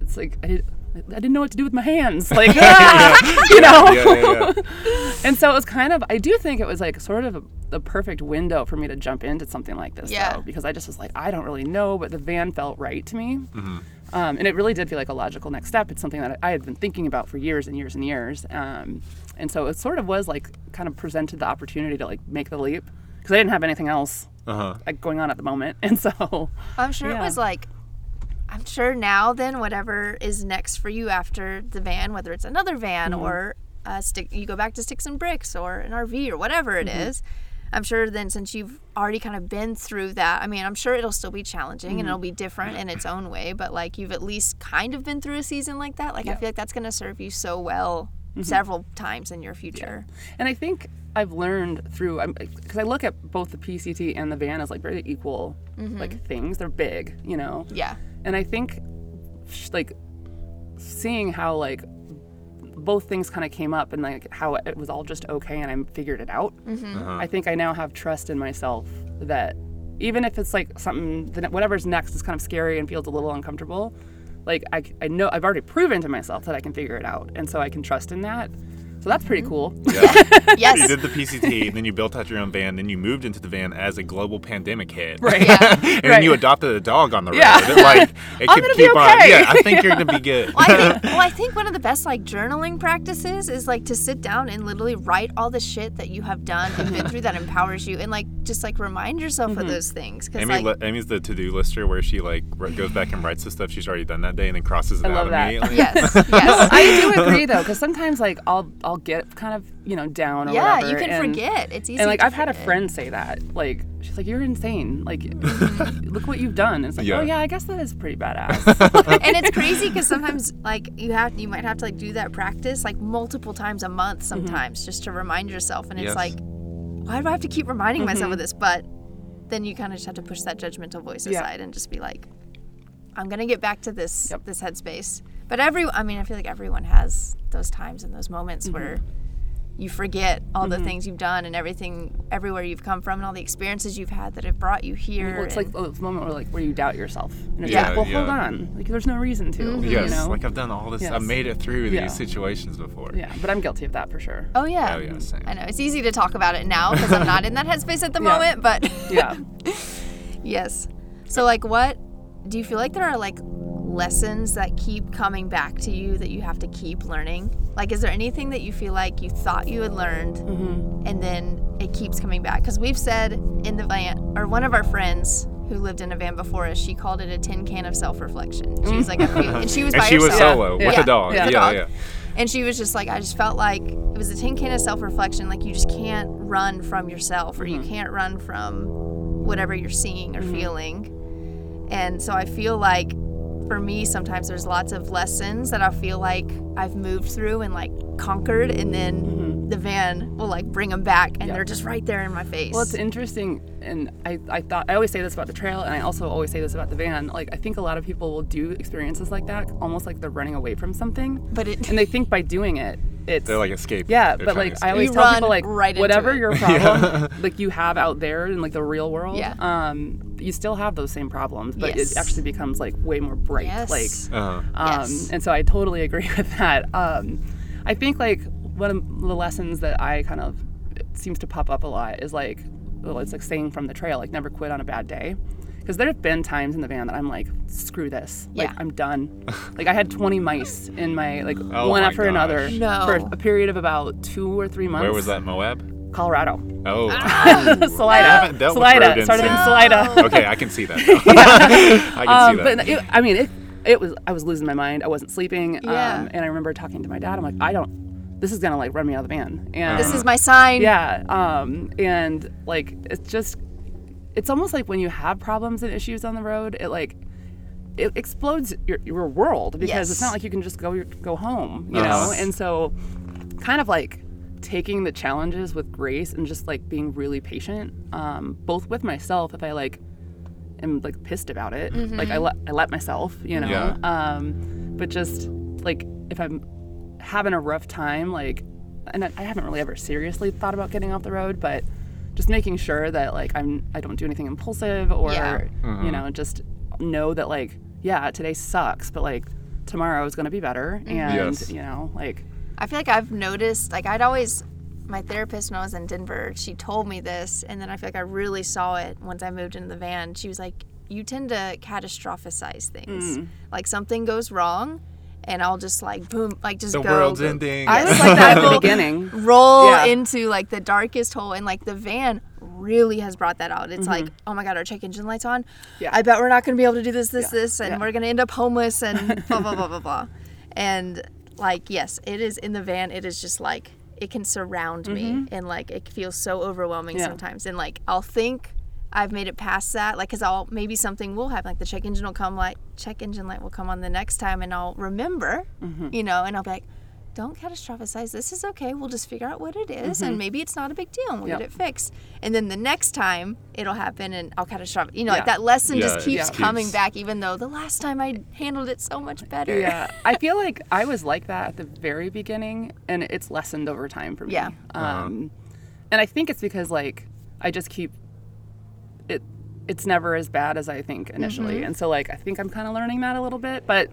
It's like I did. I didn't know what to do with my hands, like ah, you know. Yeah, yeah, yeah. And so it was kind of. I do think it was like sort of a, the perfect window for me to jump into something like this, Yeah. though, because I just was like, I don't really know, but the van felt right to me. Mm-hmm. Um, and it really did feel like a logical next step. It's something that I had been thinking about for years and years and years. Um, and so it sort of was like kind of presented the opportunity to like make the leap because I didn't have anything else Uh-huh. like going on at the moment. And so I'm sure it was like, I'm sure now then whatever is next for you after the van, whether it's another van Mm-hmm. or a stick, you go back to sticks and bricks or an RV or whatever it Mm-hmm. is. I'm sure then since you've already kind of been through that, I mean, I'm sure it'll still be challenging Mm-hmm. and it'll be different in its own way, but like you've at least kind of been through a season like that. Like I feel like that's going to serve you so well Mm-hmm. several times in your future. And I think I've learned through because I look at both the PCT and the van as like very equal mm-hmm. like things. They're big, you know. Yeah. And I think like seeing how like both things kind of came up and like how it was all just okay and I figured it out. Mm-hmm. Uh-huh. I think I now have trust in myself that even if it's like something that whatever's next is kind of scary and feels a little uncomfortable, like I, I know I've already proven to myself that I can figure it out and so I can trust in that. So that's pretty cool. Yeah. Yes. you did the PCT, then you built out your own van, then you moved into the van as a global pandemic hit. Right. Yeah. and then you adopted a dog on the road. Yeah. It, like it I'm could gonna be keep on. okay. Yeah, I think you're gonna be good. Well, I think, well, I think one of the best like journaling practices is like to sit down and literally write all the shit that you have done and been through that empowers you, and like just like remind yourself Mm-hmm. of those things. Because Amy, like, li- Amy's the to-do lister where she like goes back and writes the stuff she's already done that day and then crosses it I out love that. immediately. yes, yes, I do agree though, because sometimes like I'll I'll get kind of you know down or yeah. whatever. You can and, forget. It's easy. And like to I've had a friend say that, like she's like, "You're insane! Like, look what you've done." And it's like, oh, Yeah. "Oh yeah, I guess that is pretty badass." and it's crazy because sometimes like you have you might have to like do that practice like multiple times a month mm-hmm. sometimes just to remind yourself and it's Yes. like why do i have to keep reminding myself mm-hmm. of this but then you kind of just have to push that judgmental voice Yeah. aside and just be like i'm gonna get back to this Yep. this headspace but every i mean i feel like everyone has those times and those moments where you forget all Mm-hmm. the things you've done and everything, everywhere you've come from, and all the experiences you've had that have brought you here. Well, it's like and- the moment where like where you doubt yourself. And it's Yeah, like, well, hold on. Like there's no reason to. Mm-hmm. Yes, You know? like I've done all this. Yes. I've made it through Yeah. these situations before. yeah, but I'm guilty of that for sure. oh yeah, Oh, yeah, same. I know it's easy to talk about it now because I'm not in that headspace at the moment, but Yeah. yes. So like, what do you feel like there are like lessons that keep coming back to you that you have to keep learning? Like, is there anything that you feel like you thought you had learned Mm-hmm. and then it keeps coming back? Because we've said in the van, or one of our friends who lived in a van before us, she called it a tin can of self-reflection. She was like, a few, and she was And by she was solo Yeah. with Yeah. a dog. Yeah. Yeah, With yeah. a dog. And she was just like, I just felt like it was a tin can of self reflection. Like, you just can't run from yourself or you can't run from whatever you're seeing or feeling. And so I feel like for me, sometimes there's lots of lessons that I feel like I've moved through and like conquered, and then mm-hmm. The van will like bring them back and Yeah. they're just right there in my face. Well, it's interesting, and I, I thought I always say this about the trail, and I also always say this about the van. Like I think a lot of people will do experiences like that, almost like they're running away from something, but it, and they think by doing it, it's They're like escape. yeah. They're But like I always You tell people, like right whatever your problem, like you have out there in like the real world, Yeah. um, you still have those same problems, but Yes. it actually becomes like way more bright. yes. Like Uh-huh. um, Yes. And so I totally agree with that. Um, I think like one of the lessons that I kind of it seems to pop up a lot is like, well, it's like saying from the trail, like never quit on a bad day. Because there have been times in the van that I'm like, screw this, like Yeah. I'm done. like I had 20 mice in my like Oh one my after another. No. for a period of about two or three months. Where was that, Moab? Colorado, Oh, Salida, haven't dealt with Salida. rodents Started in Salida. okay, I can see that. now. I can Um, see but that. it, I mean, it, it was I was losing my mind. I wasn't sleeping. Yeah. Um, and I remember talking to my dad. I'm like, I don't. This is gonna like run me out of the van. And this is my sign. yeah. Um, and like it's just, it's almost like when you have problems and issues on the road, it like. It explodes your, your world because it's not like you can just go go home, you Uh-huh. know. And so, kind of like taking the challenges with grace and just like being really patient, um, both with myself if I like am like pissed about it. Like I let I let myself, you know. Yeah. Um, but just like if I'm having a rough time, like, and I, I haven't really ever seriously thought about getting off the road, but just making sure that like I'm I don't do anything impulsive or Yeah. you know just know that like yeah today sucks, but like tomorrow is gonna be better, and Yes. you know like I feel like I've noticed, like, I'd always, my therapist when I was in Denver, she told me this, and then I feel like I really saw it once I moved into the van. She was like, You tend to catastrophize things. Mm. Like, something goes wrong, and I'll just, like, boom, like, just The go. world's go- ending. I was like that I at the will beginning. Roll Yeah. into, like, the darkest hole, and, like, the van really has brought that out. It's like, oh my God, our check engine light's on. Mm-hmm. Yeah. I bet we're not going to be able to do this, this, Yeah. this, and Yeah. we're going to end up homeless and blah, blah, blah, blah, blah. And like, yes, it is in the van, it is just like, it can surround me and like, it feels so overwhelming Mm-hmm. Yeah. sometimes. And like, I'll think I've made it past that, like, cause I'll, maybe something will happen, like the check engine will come, like, check engine light will come on the next time and I'll remember, Mm-hmm. you know, and I'll be like, don't catastrophize. This is okay. We'll just figure out what it is, and maybe it's not a big deal, and we'll Yep. get it fixed. And then the next time it'll happen, and I'll catastrophize. You know, Yeah. like that lesson Yeah, just keeps keeps- coming back, even though the last time I handled it so much better. Yeah, I feel like I was like that at the very beginning, and it's lessened over time for me. Yeah. Um, and I think it's because like I just keep it. It's never as bad as I think initially, Mm-hmm. and so like I think I'm kind of learning that a little bit, but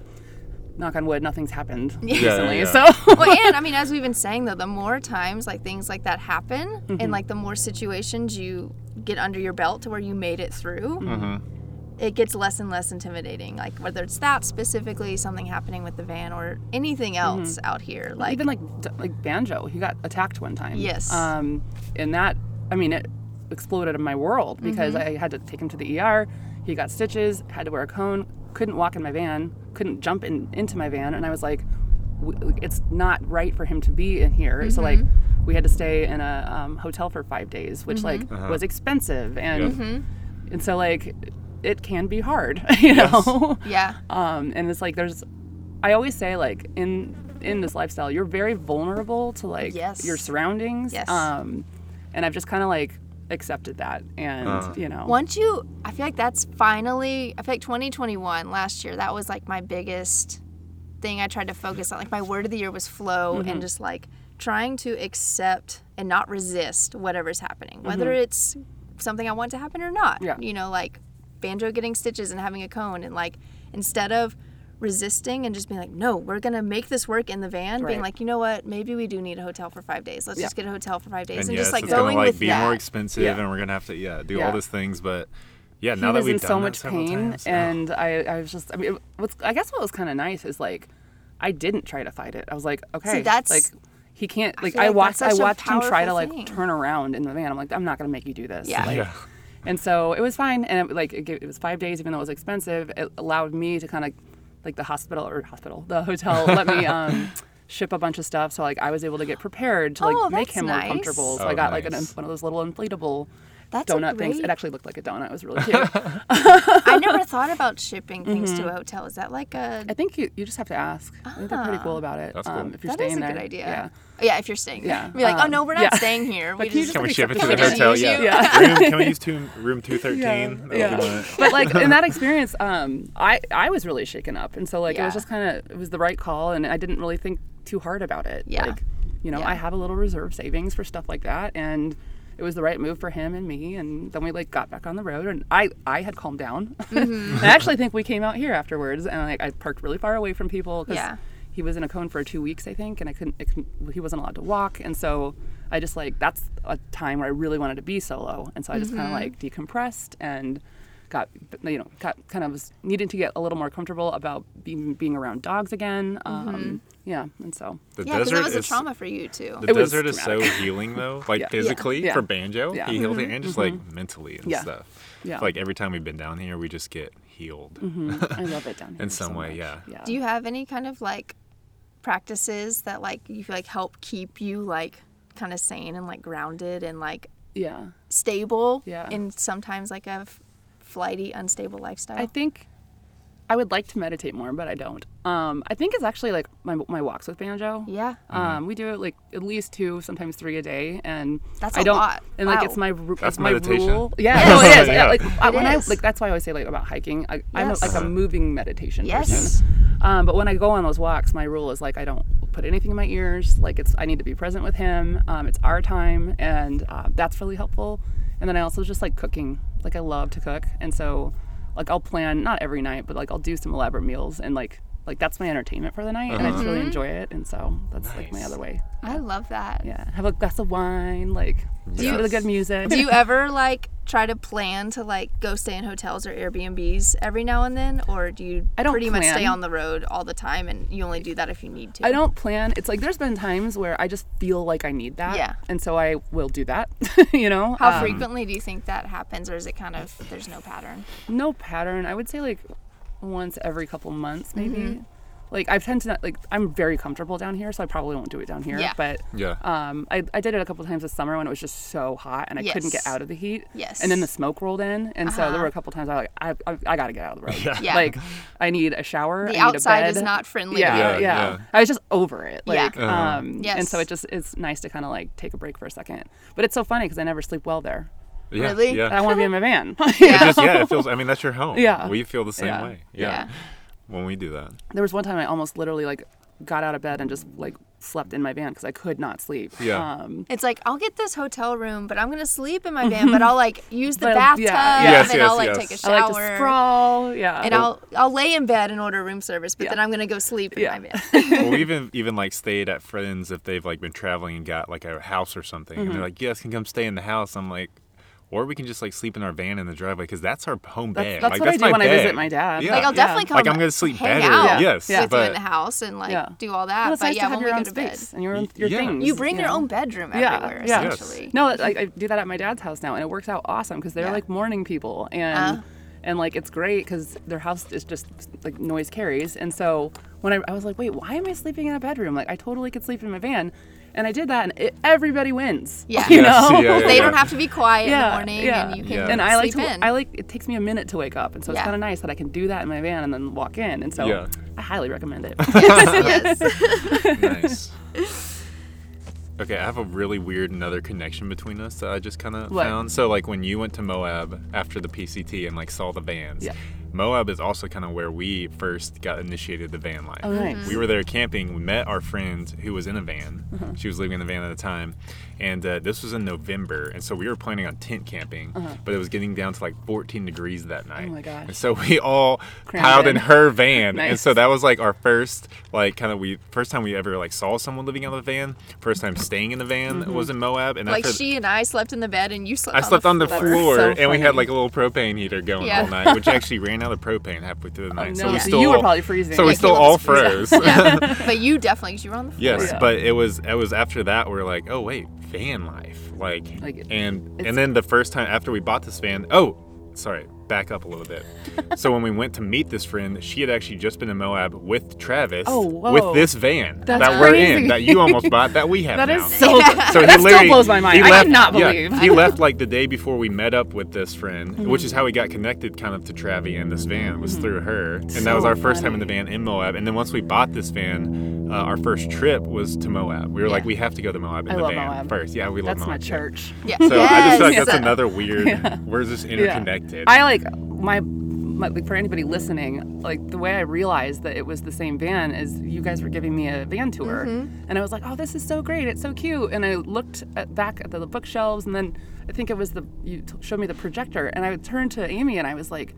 knock on wood, nothing's happened yeah, recently. yeah. So well, and I mean, as we've been saying though, the more times like things like that happen, Mm-hmm. and like the more situations you get under your belt to where you made it through, Mm-hmm. it gets less and less intimidating. Like whether it's that specifically, something happening with the van, or anything else out here, like even like like banjo, he got attacked one time. Yes. Um, and that I mean it exploded in my world because Mm-hmm. I had to take him to the ER. He got stitches, had to wear a cone, couldn't walk in my van, couldn't jump in into my van, and I was like, it's not right for him to be in here. So like Mm-hmm. we had to stay in a um, hotel for five days, which like Uh-huh. was expensive and Mm-hmm. and so like it can be hard, you know. yeah, um, and it's like there's i always say like in in this lifestyle you're very vulnerable to like Yes. your surroundings Yes. um and i've just kind of like accepted that and Uh. you know Once you, I feel like that's finally, I feel like 2021 last year, that was like my biggest thing I tried to focus on. Like my word of the year was flow Mm-hmm. and just like trying to accept and not resist whatever's happening, whether it's something I want to happen or not. Mm-hmm. Yeah. You know, like banjo getting stitches and having a cone, and like instead of resisting and just being like, no, we're gonna make this work in the van, being like, you know what, maybe we do need a hotel for five days. Let's Yeah. just get a hotel for five days, and and, yes, just like it's going gonna like with be that. more expensive, Yeah. and we're gonna have to yeah do Yeah. all these things. But yeah, he now that was we've in done so that much several pain, times, oh. and I, I was just, I mean, what's, I guess what was kind of nice is like, I didn't try to fight it. I was like, okay, that's- like, he can't. Like, feel I, like watched, I watched him try to like thing. turn around in the van. I'm like, I'm not gonna make you do this. Yeah. Like, yeah, And so it was fine, and it, like it, it was five days, even though it was expensive. It allowed me to kind of, like the hospital or hospital, the hotel let me um, ship a bunch of stuff, so like I was able to get prepared to like Oh, make him nice. more comfortable. So Oh, I got like an, one of those little inflatable That's a donut things. It actually looked like a donut. It was really cute. I never thought about shipping things Mm-hmm. to a hotel. Is that like a I think you, you just have to ask. I think they're pretty cool about it. That's um, cool. if you're That is staying a there. good idea. Yeah. Oh, yeah, if you're staying there. Yeah. Be like, oh Um, no, we're not yeah. staying here. We But can just can we ship it to the hotel? Use Yeah. Yeah. room, can we use two, room two thirteen? Yeah. Yeah. but like in that experience, um, I I was really shaken up, and so like it was just kind of it was the right call, and I didn't really think too hard about it. Yeah. Like, you know, Yeah. I have a little reserve savings for stuff like that, and it was the right move for him and me. And then we like got back on the road, and I I had calmed down. Mm-hmm. I actually think we came out here afterwards, and like I parked really far away from people because Yeah. he was in a cone for two weeks, I think, and I couldn't, I couldn't. He wasn't allowed to walk, and so I just like that's a time where I really wanted to be solo, and so I just Mm-hmm. kind of like decompressed and got you know got kind of was needing to get a little more comfortable about being being around dogs again. Um, yeah, and so the Yeah, because desert it was a is trauma for you too. the It desert is so healing though, like Yeah. physically Yeah. for banjo, Yeah. he healed it, and just like mm-hmm. mentally and Yeah. stuff. Yeah. Like every time we've been down here, we just get healed. Mm-hmm. I love it down here In some so way, much. yeah. Yeah. Do you have any kind of like practices that like you feel like help keep you like kind of sane and like grounded and like yeah. stable Yeah. in sometimes like a f- flighty, unstable lifestyle? I think I would like to meditate more, but I don't. Um, I think it's actually like my, my walks with banjo. yeah. Um, we do it like at least two, sometimes three a day, and That's I a don't. lot. And like Wow. it's my ru- That's it's my meditation? rule. Yeah, Yes. no, it is. Yeah. Yeah, like I- It when is. I like that's why I always say like about hiking. I, I'm a, Yes. like a moving meditation Yes. person. Um, but when I go on those walks, my rule is like I don't put anything in my ears. Like it's I need to be present with him. Um, it's our time, and uh, that's really helpful. And then I also just like cooking. Like I love to cook, and so like I'll plan not every night, but like I'll do some elaborate meals and like. Like that's my entertainment for the night, and I just really enjoy it, and so that's like my other way. I love that. Yeah, have a glass of wine, like Yes. really good music. Do you ever like try to plan to like go stay in hotels or Airbnbs every now and then, or do you I don't pretty much stay on the road all the time and you only do that if you need to? I don't plan. It's like there's been times where I just feel like I need that. Yeah. And so I will do that. you know? How Um, frequently do you think that happens, or is it kind of there's no pattern? No pattern. I would say like once every couple months, maybe. Mm-hmm. Like I've tend to not, like I'm very comfortable down here, so I probably won't do it down here. Yeah. But Yeah. um, I, I did it a couple times this summer when it was just so hot and I couldn't get out of the heat. Yes. And then the smoke rolled in, and so there Uh-huh. were a couple times I was like I, I, I got to get out of the road. Yeah. Yeah. Like I need a shower. The I need outside a is not friendly. yeah, yeah. Yeah, yeah. I was just over it. Yeah. Like, Uh-huh. um, and so it just it's nice to kind of like take a break for a second. But it's so funny because I never sleep well there. Yeah. Really? Yeah. I want to be in my van. It just yeah, it feels. I mean, that's your home. Yeah. We feel the same Yeah. way. Yeah. Yeah. When we do that. there was one time I almost literally like got out of bed and just like slept in my van because I could not sleep. Yeah. Um, It's like I'll get this hotel room, but I'm gonna sleep in my van. But I'll like use the bathtub, yeah, yeah. Yes, and yes, I'll like yes. take a shower. like to sprawl. Yeah. and I'll I'll lay in bed and order room service, but Yeah. then I'm gonna go sleep in Yeah. my van. well, we even even like stayed at friends if they've like been traveling and got like a house or something, and Mm-hmm. they're like, "You guys can come stay in the house." I'm like, or we can just like sleep in our van in the driveway because that's our home That's- bed. that's like, what I that's do my when I visit my dad. Yeah. Like I'll Yeah. definitely come. Like, I'm gonna sleep hang better. out Yes, Yeah. with you in the house and like Yeah. do all that. well, it's but nice yeah, to have your own to bed, space and your own your Yeah. things. you bring your know? own bedroom everywhere. yeah. Essentially. No, I, I do that at my dad's house now, and it works out awesome because they're Yeah. like morning people, and Uh. and like it's great because their house is just like noise carries, and so when I, I was like, wait, why am I sleeping in a bedroom? Like I totally could sleep in my van, and I did that, and it, everybody wins. Yeah. you Yes, know. yeah, yeah, they yeah. don't have to be quiet in the morning, yeah. and you can Yeah. and I like to, in. I like it takes me a minute to wake up, and so it's kind of nice that I can do that in my van and then walk in, and so Yeah. I highly recommend it. yes, yes. nice. Okay, I have a really weird another connection between us that I just kind of found. So like when you went to Moab after the PCT and like saw the vans, Yeah. Moab is also kind of where we first got initiated the van life. Oh, nice. We were there camping. We met our friend who was in a van. Uh-huh. She was living in the van at the time, and uh, this was in November. And so we were planning on tent camping, but it was getting down to like 14 degrees that night. Uh-huh. Oh my gosh. And so we all Crammed piled in in. her van, and so that was like our first like kind of we first time we ever like saw someone living in the van. First time staying in the van Mm-hmm. was in Moab, and Like she and I slept in the bed and you slept. I slept on the That floor, so and we had like a little propane heater going Yeah. all night, which actually ran out of propane halfway through the night. no, So we so still you were probably freezing. So we still all froze. Yeah. but you definitely, you were on the floor. yes, Yeah. but it was it was after that we are like, oh wait, van life, like, Like, and and then the first time after we bought this van, oh, sorry, back up a little bit. so when we went to meet this friend, she had actually just been in Moab with Travis, Oh, with this van That's that we're in, that you almost bought, that we have That now. is so. So he that still blows my mind. he I left- cannot yeah, he left like the day before we met up with this friend, Mm-hmm. which is how we got connected kind of to Travis and this van was through her, and that was our first time in the van in Moab. And then once we bought this van, uh, our first trip was to Moab. We were like, we have to go to Moab in I the love van Moab. first. Yeah, we love That's my Moab. too. church. Yeah. So I just feel like that's another weird. We're just interconnected. I like my, my like for anybody listening, like the way I realized that it was the same van is you guys were giving me a van tour, mm-hmm. and I was like, oh, this is so great, it's so cute, and I looked at, back at the bookshelves, and then I think it was the you t- showed me the projector, and I turned to Amy and I was like.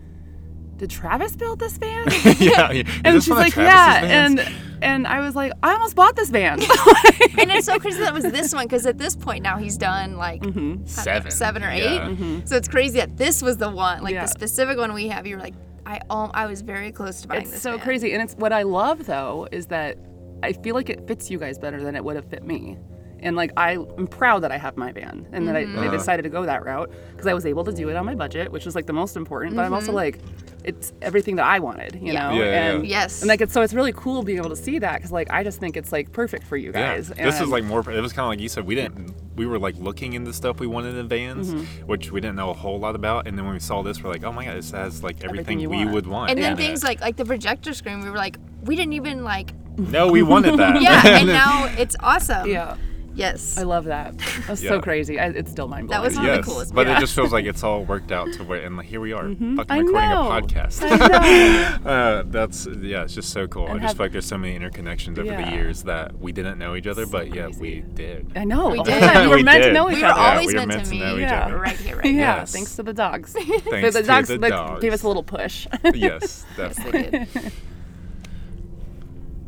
Did Travis build this van? yeah, yeah. And she's like, Travis's yeah, vans? and and I was like, I almost bought this van. and it's so crazy that it was this one because at this point now he's done like seven, seven or eight. Yeah. So it's crazy that this was the one, like Yeah. the specific one we have. You were like, I um, I was very close to buying it's this. so van. crazy, and it's what I love though is that I feel like it fits you guys better than it would have fit me. And like I am proud that I have my van and that I, Mm-hmm. I Uh-huh. decided to go that route because I was able to do it on my budget, which was like the most important. But I'm Mm-hmm. also like, it's everything that I wanted, you Yeah. know. Yeah, yeah, and yeah. Yes. and like it's so it's really cool being able to see that because like I just think it's like perfect for you guys. Yeah, guys. this is like more. It was kind of like you said. We didn't. We were like looking into stuff we wanted in vans, Mm-hmm. which we didn't know a whole lot about. And then when we saw this, we're like, oh my god, this has like everything, Everything you we want. would want. and then in things like like the projector screen, we were like, we didn't even like. no, we wanted that. Yeah, and now it's awesome. yeah, Yes. I love that. That's Yeah. so crazy. I, it's still mind blowing. That was one of the yes, coolest but it just feels like it's all worked out to where, and like, here we are, fucking Mm-hmm. I recording know. a podcast. I know. uh, that's yeah, it's just so cool. I And just have- feel like there's so many interconnections over the Yeah. years that we didn't know each other, So but yeah, we did. I know. We all did. We were We meant did. to know we each were other. Yeah, always we were meant, meant to to meet know each Yeah. other. right here, right yeah, here. Yes. thanks to the dogs. Thanks the, the to dogs the like, dogs. gave us a little push. yes, They definitely. did.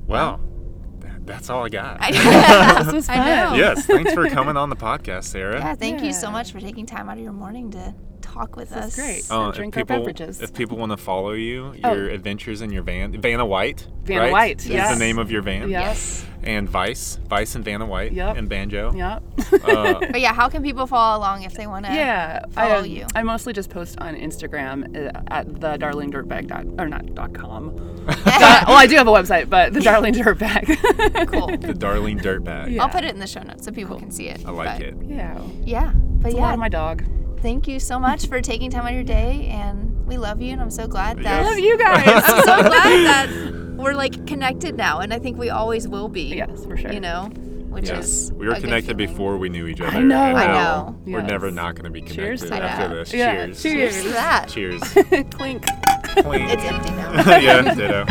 Wow, That- that's all I got. I, this was I fun. know. yes, thanks for coming on the podcast, Sarah. Yeah, thank you so much for taking time out of your morning to talk with us. This is great. Uh, and if drink our people, beverages. if people want to follow you, Oh. your adventures in your van, Vanna White, Vanna right? White, is yes. the name of your van. Yes. And Vice, Vice and Vanna White, Yep. and Banjo. yeah. Uh, But yeah, how can people follow along if they want to? yeah. follow I, you. I mostly just post on Instagram uh, at the darling dirtbag dot or not dot com. Dot- well, I do have a website, but the darling dirtbag. Cool. the Darling Dirtbag. Yeah. I'll put it in the show notes so people can see it. I like but- it. yeah. Yeah. But It's a yeah, lot of my dog. Thank you so much for taking time out of your day, and we love you, and I'm so glad that Yes. I love you guys. I'm so glad that we're like connected now, and I think we always will be. yes, for sure. You know, which Yes. is We were a connected feeling. before we knew each other. I know. I know. We're Yes. never not going to be connected to after that. this. Yeah, Cheers. cheers. Cheers to that. Cheers. Clink. Clink. It's empty now. yeah, ditto.